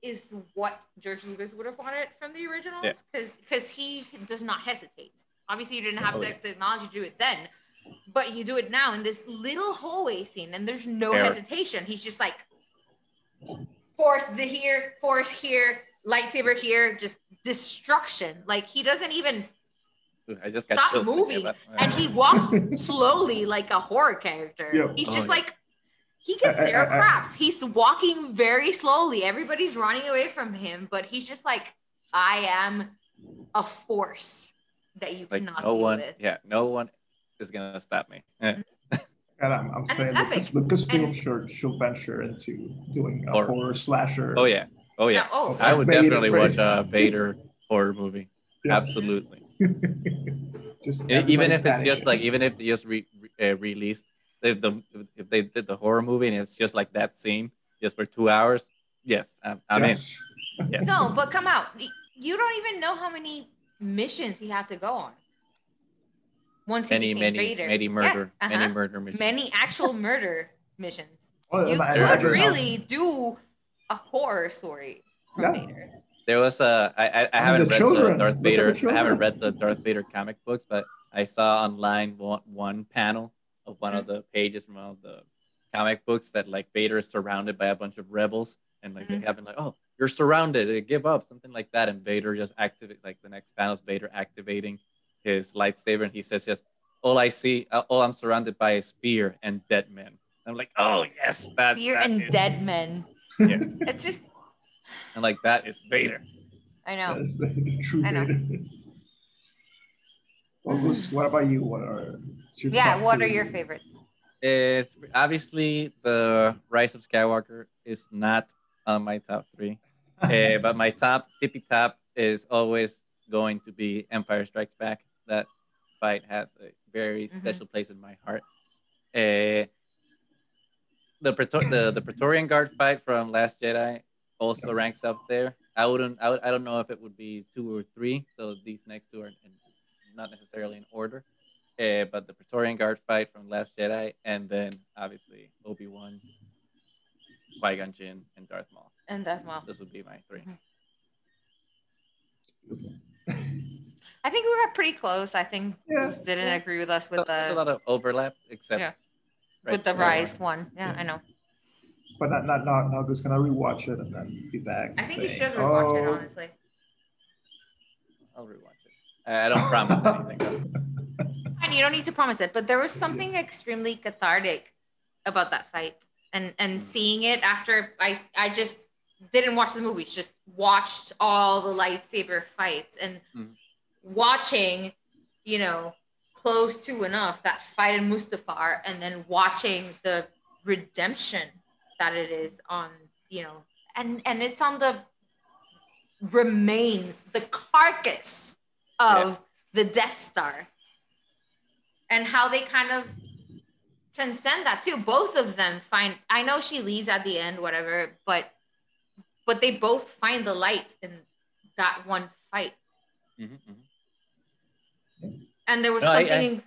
is what George Lucas would have wanted from the originals Yeah. because because he does not hesitate. Obviously, you didn't have Oh, the yeah. technology to do it then, but you do it now in this little hallway scene, and there's no hesitation. He's just like force the here, force here, lightsaber here, just destruction. Like he doesn't even I just stop chills moving, and he walks (laughs) slowly like a horror character. Yep. He's Oh, just yeah. like he gets I- I- zero craps. He's walking very slowly. Everybody's running away from him, but he's just like, I am a force that you like cannot no deal one, with. yeah, no one is gonna stop me. (laughs) Mm-hmm. And I'm, I'm And saying it's Lucas, epic. Lucasfilm And- should, should venture into doing a Horror. horror, slasher. Oh yeah. Oh yeah. Yeah, oh, I would Vader- definitely watch a Vader horror movie. Yeah. Absolutely. (laughs) just even if it's just like even if they just re, re- uh, released if the if they did the horror movie and it's just like that scene just for two hours yes i'm, I'm Yes. in yes no, but come out. You don't even know how many missions he had to go on. Once he many became many Vader. many Yeah, murder uh-huh. many murder missions many actual murder missions. Well, You could really do a horror story from Yeah. Vader. there was a i i, I haven't the read children. the darth Look vader the i haven't read the darth vader comic books but i saw online one, one panel of one of the pages from one of the comic books that like vader is surrounded by a bunch of rebels and like Mhm. they haven't like oh you're surrounded give up something like that and vader just activate like the next panel is vader activating his lightsaber and he says just all i see uh, all i'm surrounded by is fear and dead men i'm like oh yes that, Fear that and is- dead men. Yes It's just, and like that is vader I know. That's the true I know. Vader. Well, what about you? What are your Yeah, what are your favorites? It's obviously the Rise of Skywalker is not on my top three, (laughs) Eh, but my top tippy top is always going to be Empire Strikes Back. That fight has a very Mhm. special place in my heart. Eh, the, Praetor- the the Praetorian Guard fight from Last Jedi also ranks up there. I wouldn't. I, would, I don't know if it would be two or three. So these next two are in, not necessarily in order. Uh, but the Praetorian Guard fight from Last Jedi, and then obviously Obi Wan, Qui Gon Jinn, and Darth Maul. And Darth Maul. This would be my 3 I think we got pretty close. I think Yeah. Didn't Yeah. agree with us with There's a the lot of overlap, except Yeah. Rise with the of Rise Skywalker. one. Yeah, Yeah. I know. But not not not now. Gus gonna rewatch it and then be back. I think you saying, should rewatch it "Oh, honestly. I'll rewatch it. I I don't promise anything. though. (laughs) And you don't need to promise it, but there was something extremely cathartic about that fight, and and Mm. seeing it after I I just didn't watch the movies, just watched all the lightsaber fights and Mm. watching, you know, close to enough that fight in Mustafar, and then watching the redemption that it is on, you know, and and it's on the remains, the carcass of the Death Star and how they kind of transcend that too. Both of them find I know she leaves at the end, whatever, but but they both find the light in that one fight. Mhm, mhm. And there was No, something I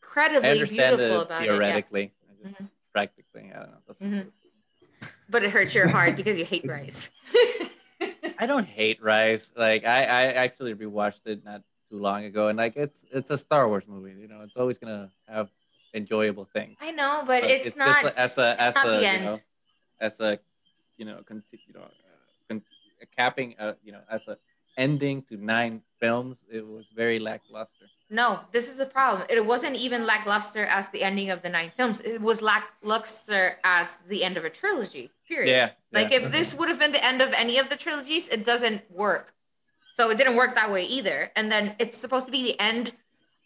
incredibly understand beautiful it about it. theoretically. I just Mhm. Practically, I don't know. Mhm. (laughs) But it hurts your heart because you hate Rise. (laughs) I don't hate Rise. Like I, I actually rewatched it not too long ago, and like it's it's a Star Wars movie. You know, it's always gonna have enjoyable things. I know, but, But it's, not just as a as a you know as a you know conti- you know uh, con- capping uh, you know as a ending to nine films. It was very lackluster. No, this is the problem. It wasn't even lackluster as the ending of the nine films. It was lackluster as the end of a trilogy. Period. Yeah, Like yeah. if this would have been the end of any of the trilogies, it doesn't work. So it didn't work that way either. And then it's supposed to be the end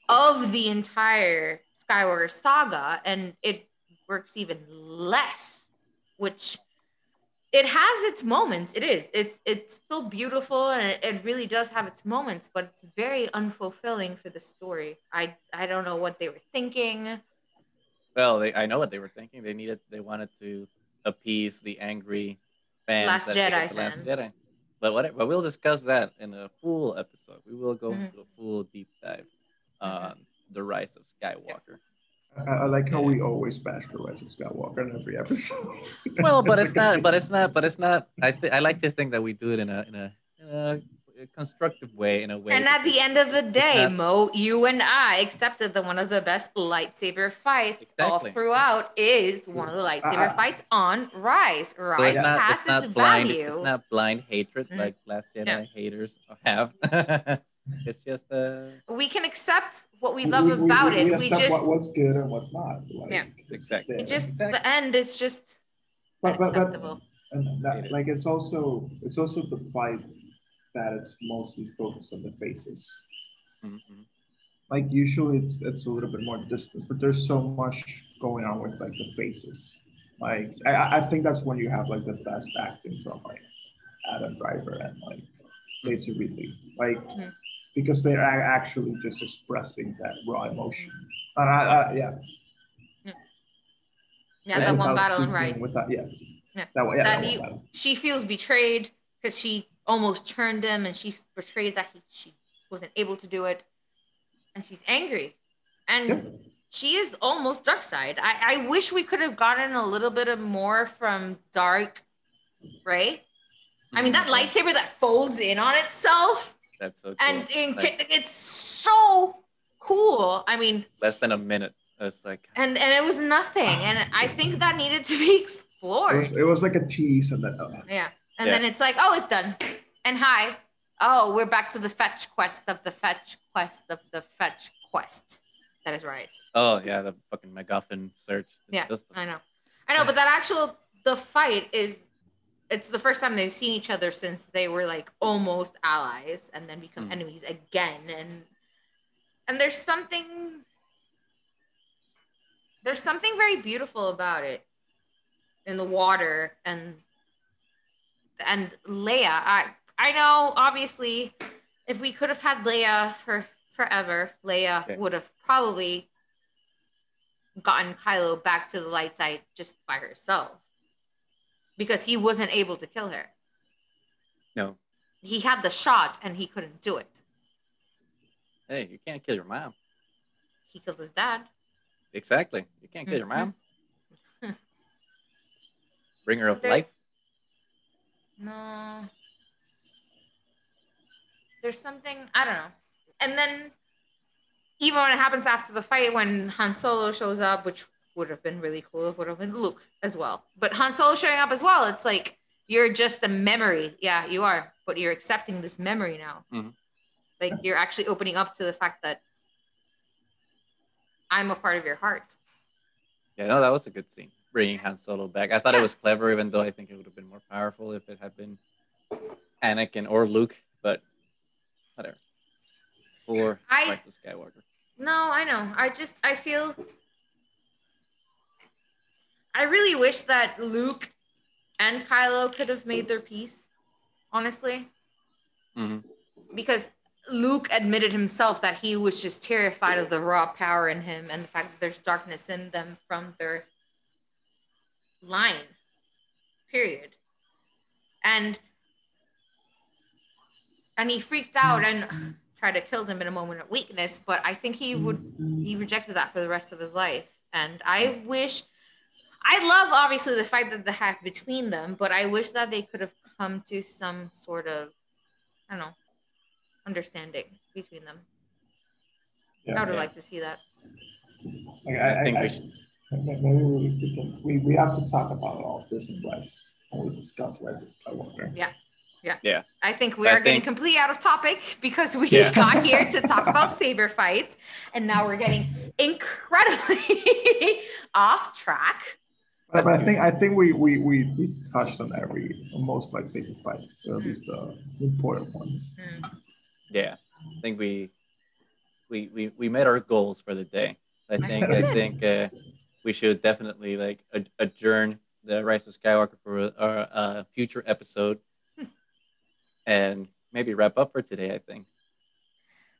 of the entire Skywalker saga, and it works even less, which it has its moments. It is. It's it's still beautiful and it, it really does have its moments, but it's very unfulfilling for the story. I I don't know what they were thinking. Well, they, I know what they were thinking. They needed, they wanted to appease the angry fans. Last that Jedi the Last fans. Jedi. But what? But we'll discuss that in a full episode. We will go Mhm. into a full deep dive on the rise of Skywalker. I, I like how we always bash the Rise of Skywalker in every episode. Well, but it's not. (laughs) But it's not. But it's not. I th- I like to think that we do it in a in a, in a constructive way. In a way. And at the end of the day, not- Mo, you and I accepted that one of the best lightsaber fights all throughout is one of the lightsaber Uh, fights on Rise. So Rise it's not. has It's not its blind. value. It's not blind hatred Mhm. like Last Jedi No. haters have. (laughs) it's just uh we can accept what we love about it. We, accept just, what, what's good and what's not. Like, Yeah. Exactly. there. it just Exactly. the end is just But- but- but- and that, like it's also it's also the fight that it's mostly focused on the faces. mhm, mhm. like usually it's it's a little bit more distance, but there's so much going on with like the faces. Like I, I think that's when you have like the best acting from like Adam Driver and like Daisy Ridley, like Mhm. Because they're actually just expressing that raw emotion. And I, I, yeah, Yeah, that one battle in speaking, Rise. Without, yeah, Yeah. that one, yeah, That that, one you- battle. She feels betrayed because she almost turned him and she's betrayed that he, she wasn't able to do it. And she's angry. And Yeah. she is almost dark side. I, I wish we could have gotten a little bit of more from dark, right? I mean, that Mhm. lightsaber that folds in on itself That's so cool. and, and Like, it's so cool. I mean, less than a minute. It's like and and it was nothing. And I think that needed to be (laughs) It explored. was, it was like a tease, and then uh, Yeah. And Yeah. then it's like, oh, it's done. And hi. Oh, we're back to the fetch quest of the fetch quest of the fetch quest. That is Rise. oh yeah, the fucking MacGuffin search. It's Yeah, just- I know. I know, but that actual the fight is it's the first time they've seen each other since they were like almost allies and then become Mhm. enemies again. And and there's something there's something very beautiful about it in the water and and Leia. I I know obviously if we could have had Leia for forever, Leia Okay. would have probably gotten Kylo back to the light side just by herself because he wasn't able to kill her. no. He had the shot and he couldn't do it. Hey, you can't kill your mom. He killed his dad. Exactly. You can't kill your mm-hmm. mom. (laughs) Bringer of There's- life. No. There's something, I don't know. And then even when it happens after the fight, when Han Solo shows up, which would have been really cool, if it would have been Luke as well. But Han Solo showing up as well, it's like you're just a memory. Yeah, you are, but you're accepting this memory now. Mhm. Like you're actually opening up to the fact that I'm a part of your heart. Yeah, no, that was a good scene. Bringing Han Solo back. I thought it was clever, even though I think it would have been more powerful if it had been Anakin or Luke. But whatever. Or I- Rise of Skywalker. No, I know. I just I feel I really wish that Luke and Kylo could have made their peace, honestly, Mhm. because Luke admitted himself that he was just terrified of the raw power in him and the fact that there's darkness in them from their line. Period. And and he freaked out and tried to kill him in a moment of weakness, but I think he would he rejected that for the rest of his life. And I wish I love obviously the fight that they have between them, but I wish that they could have come to some sort of I don't know understanding between them. Yeah, I would have Yeah. liked to see that. like, I I, think I, we should. maybe we, we can we, we have to talk about all of this in Rise when we discuss Rise of Skywalker. Yeah. Yeah. Yeah. I think we I are getting completely out of topic because we Yeah. got here to talk (laughs) about saber fights, and now we're getting incredibly (laughs) off track. But, but I think I think we, we we we touched on every most lightsaber fights, at least the important ones. Mm. Yeah. I think we we we, we met our goals for the day. I think I think uh, we should definitely like adjourn the Rise of Skywalker for our uh, future episode, and maybe wrap up for today. I think.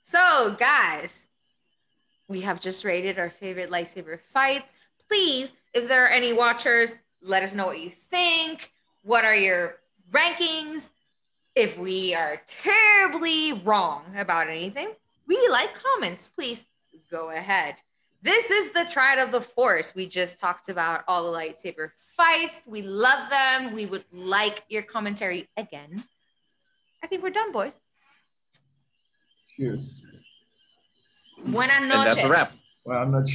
So, guys, we have just rated our favorite lightsaber fights. Please, if there are any watchers, let us know what you think. What are your rankings? If we are terribly wrong about anything, we like comments. Please go ahead. This is the Triad of the Force. We just talked about all the lightsaber fights. We love them. We would like your commentary again. I think we're done, boys. Cheers. Buenas noches. And that's a wrap. Buenas noches. Well, I'm not.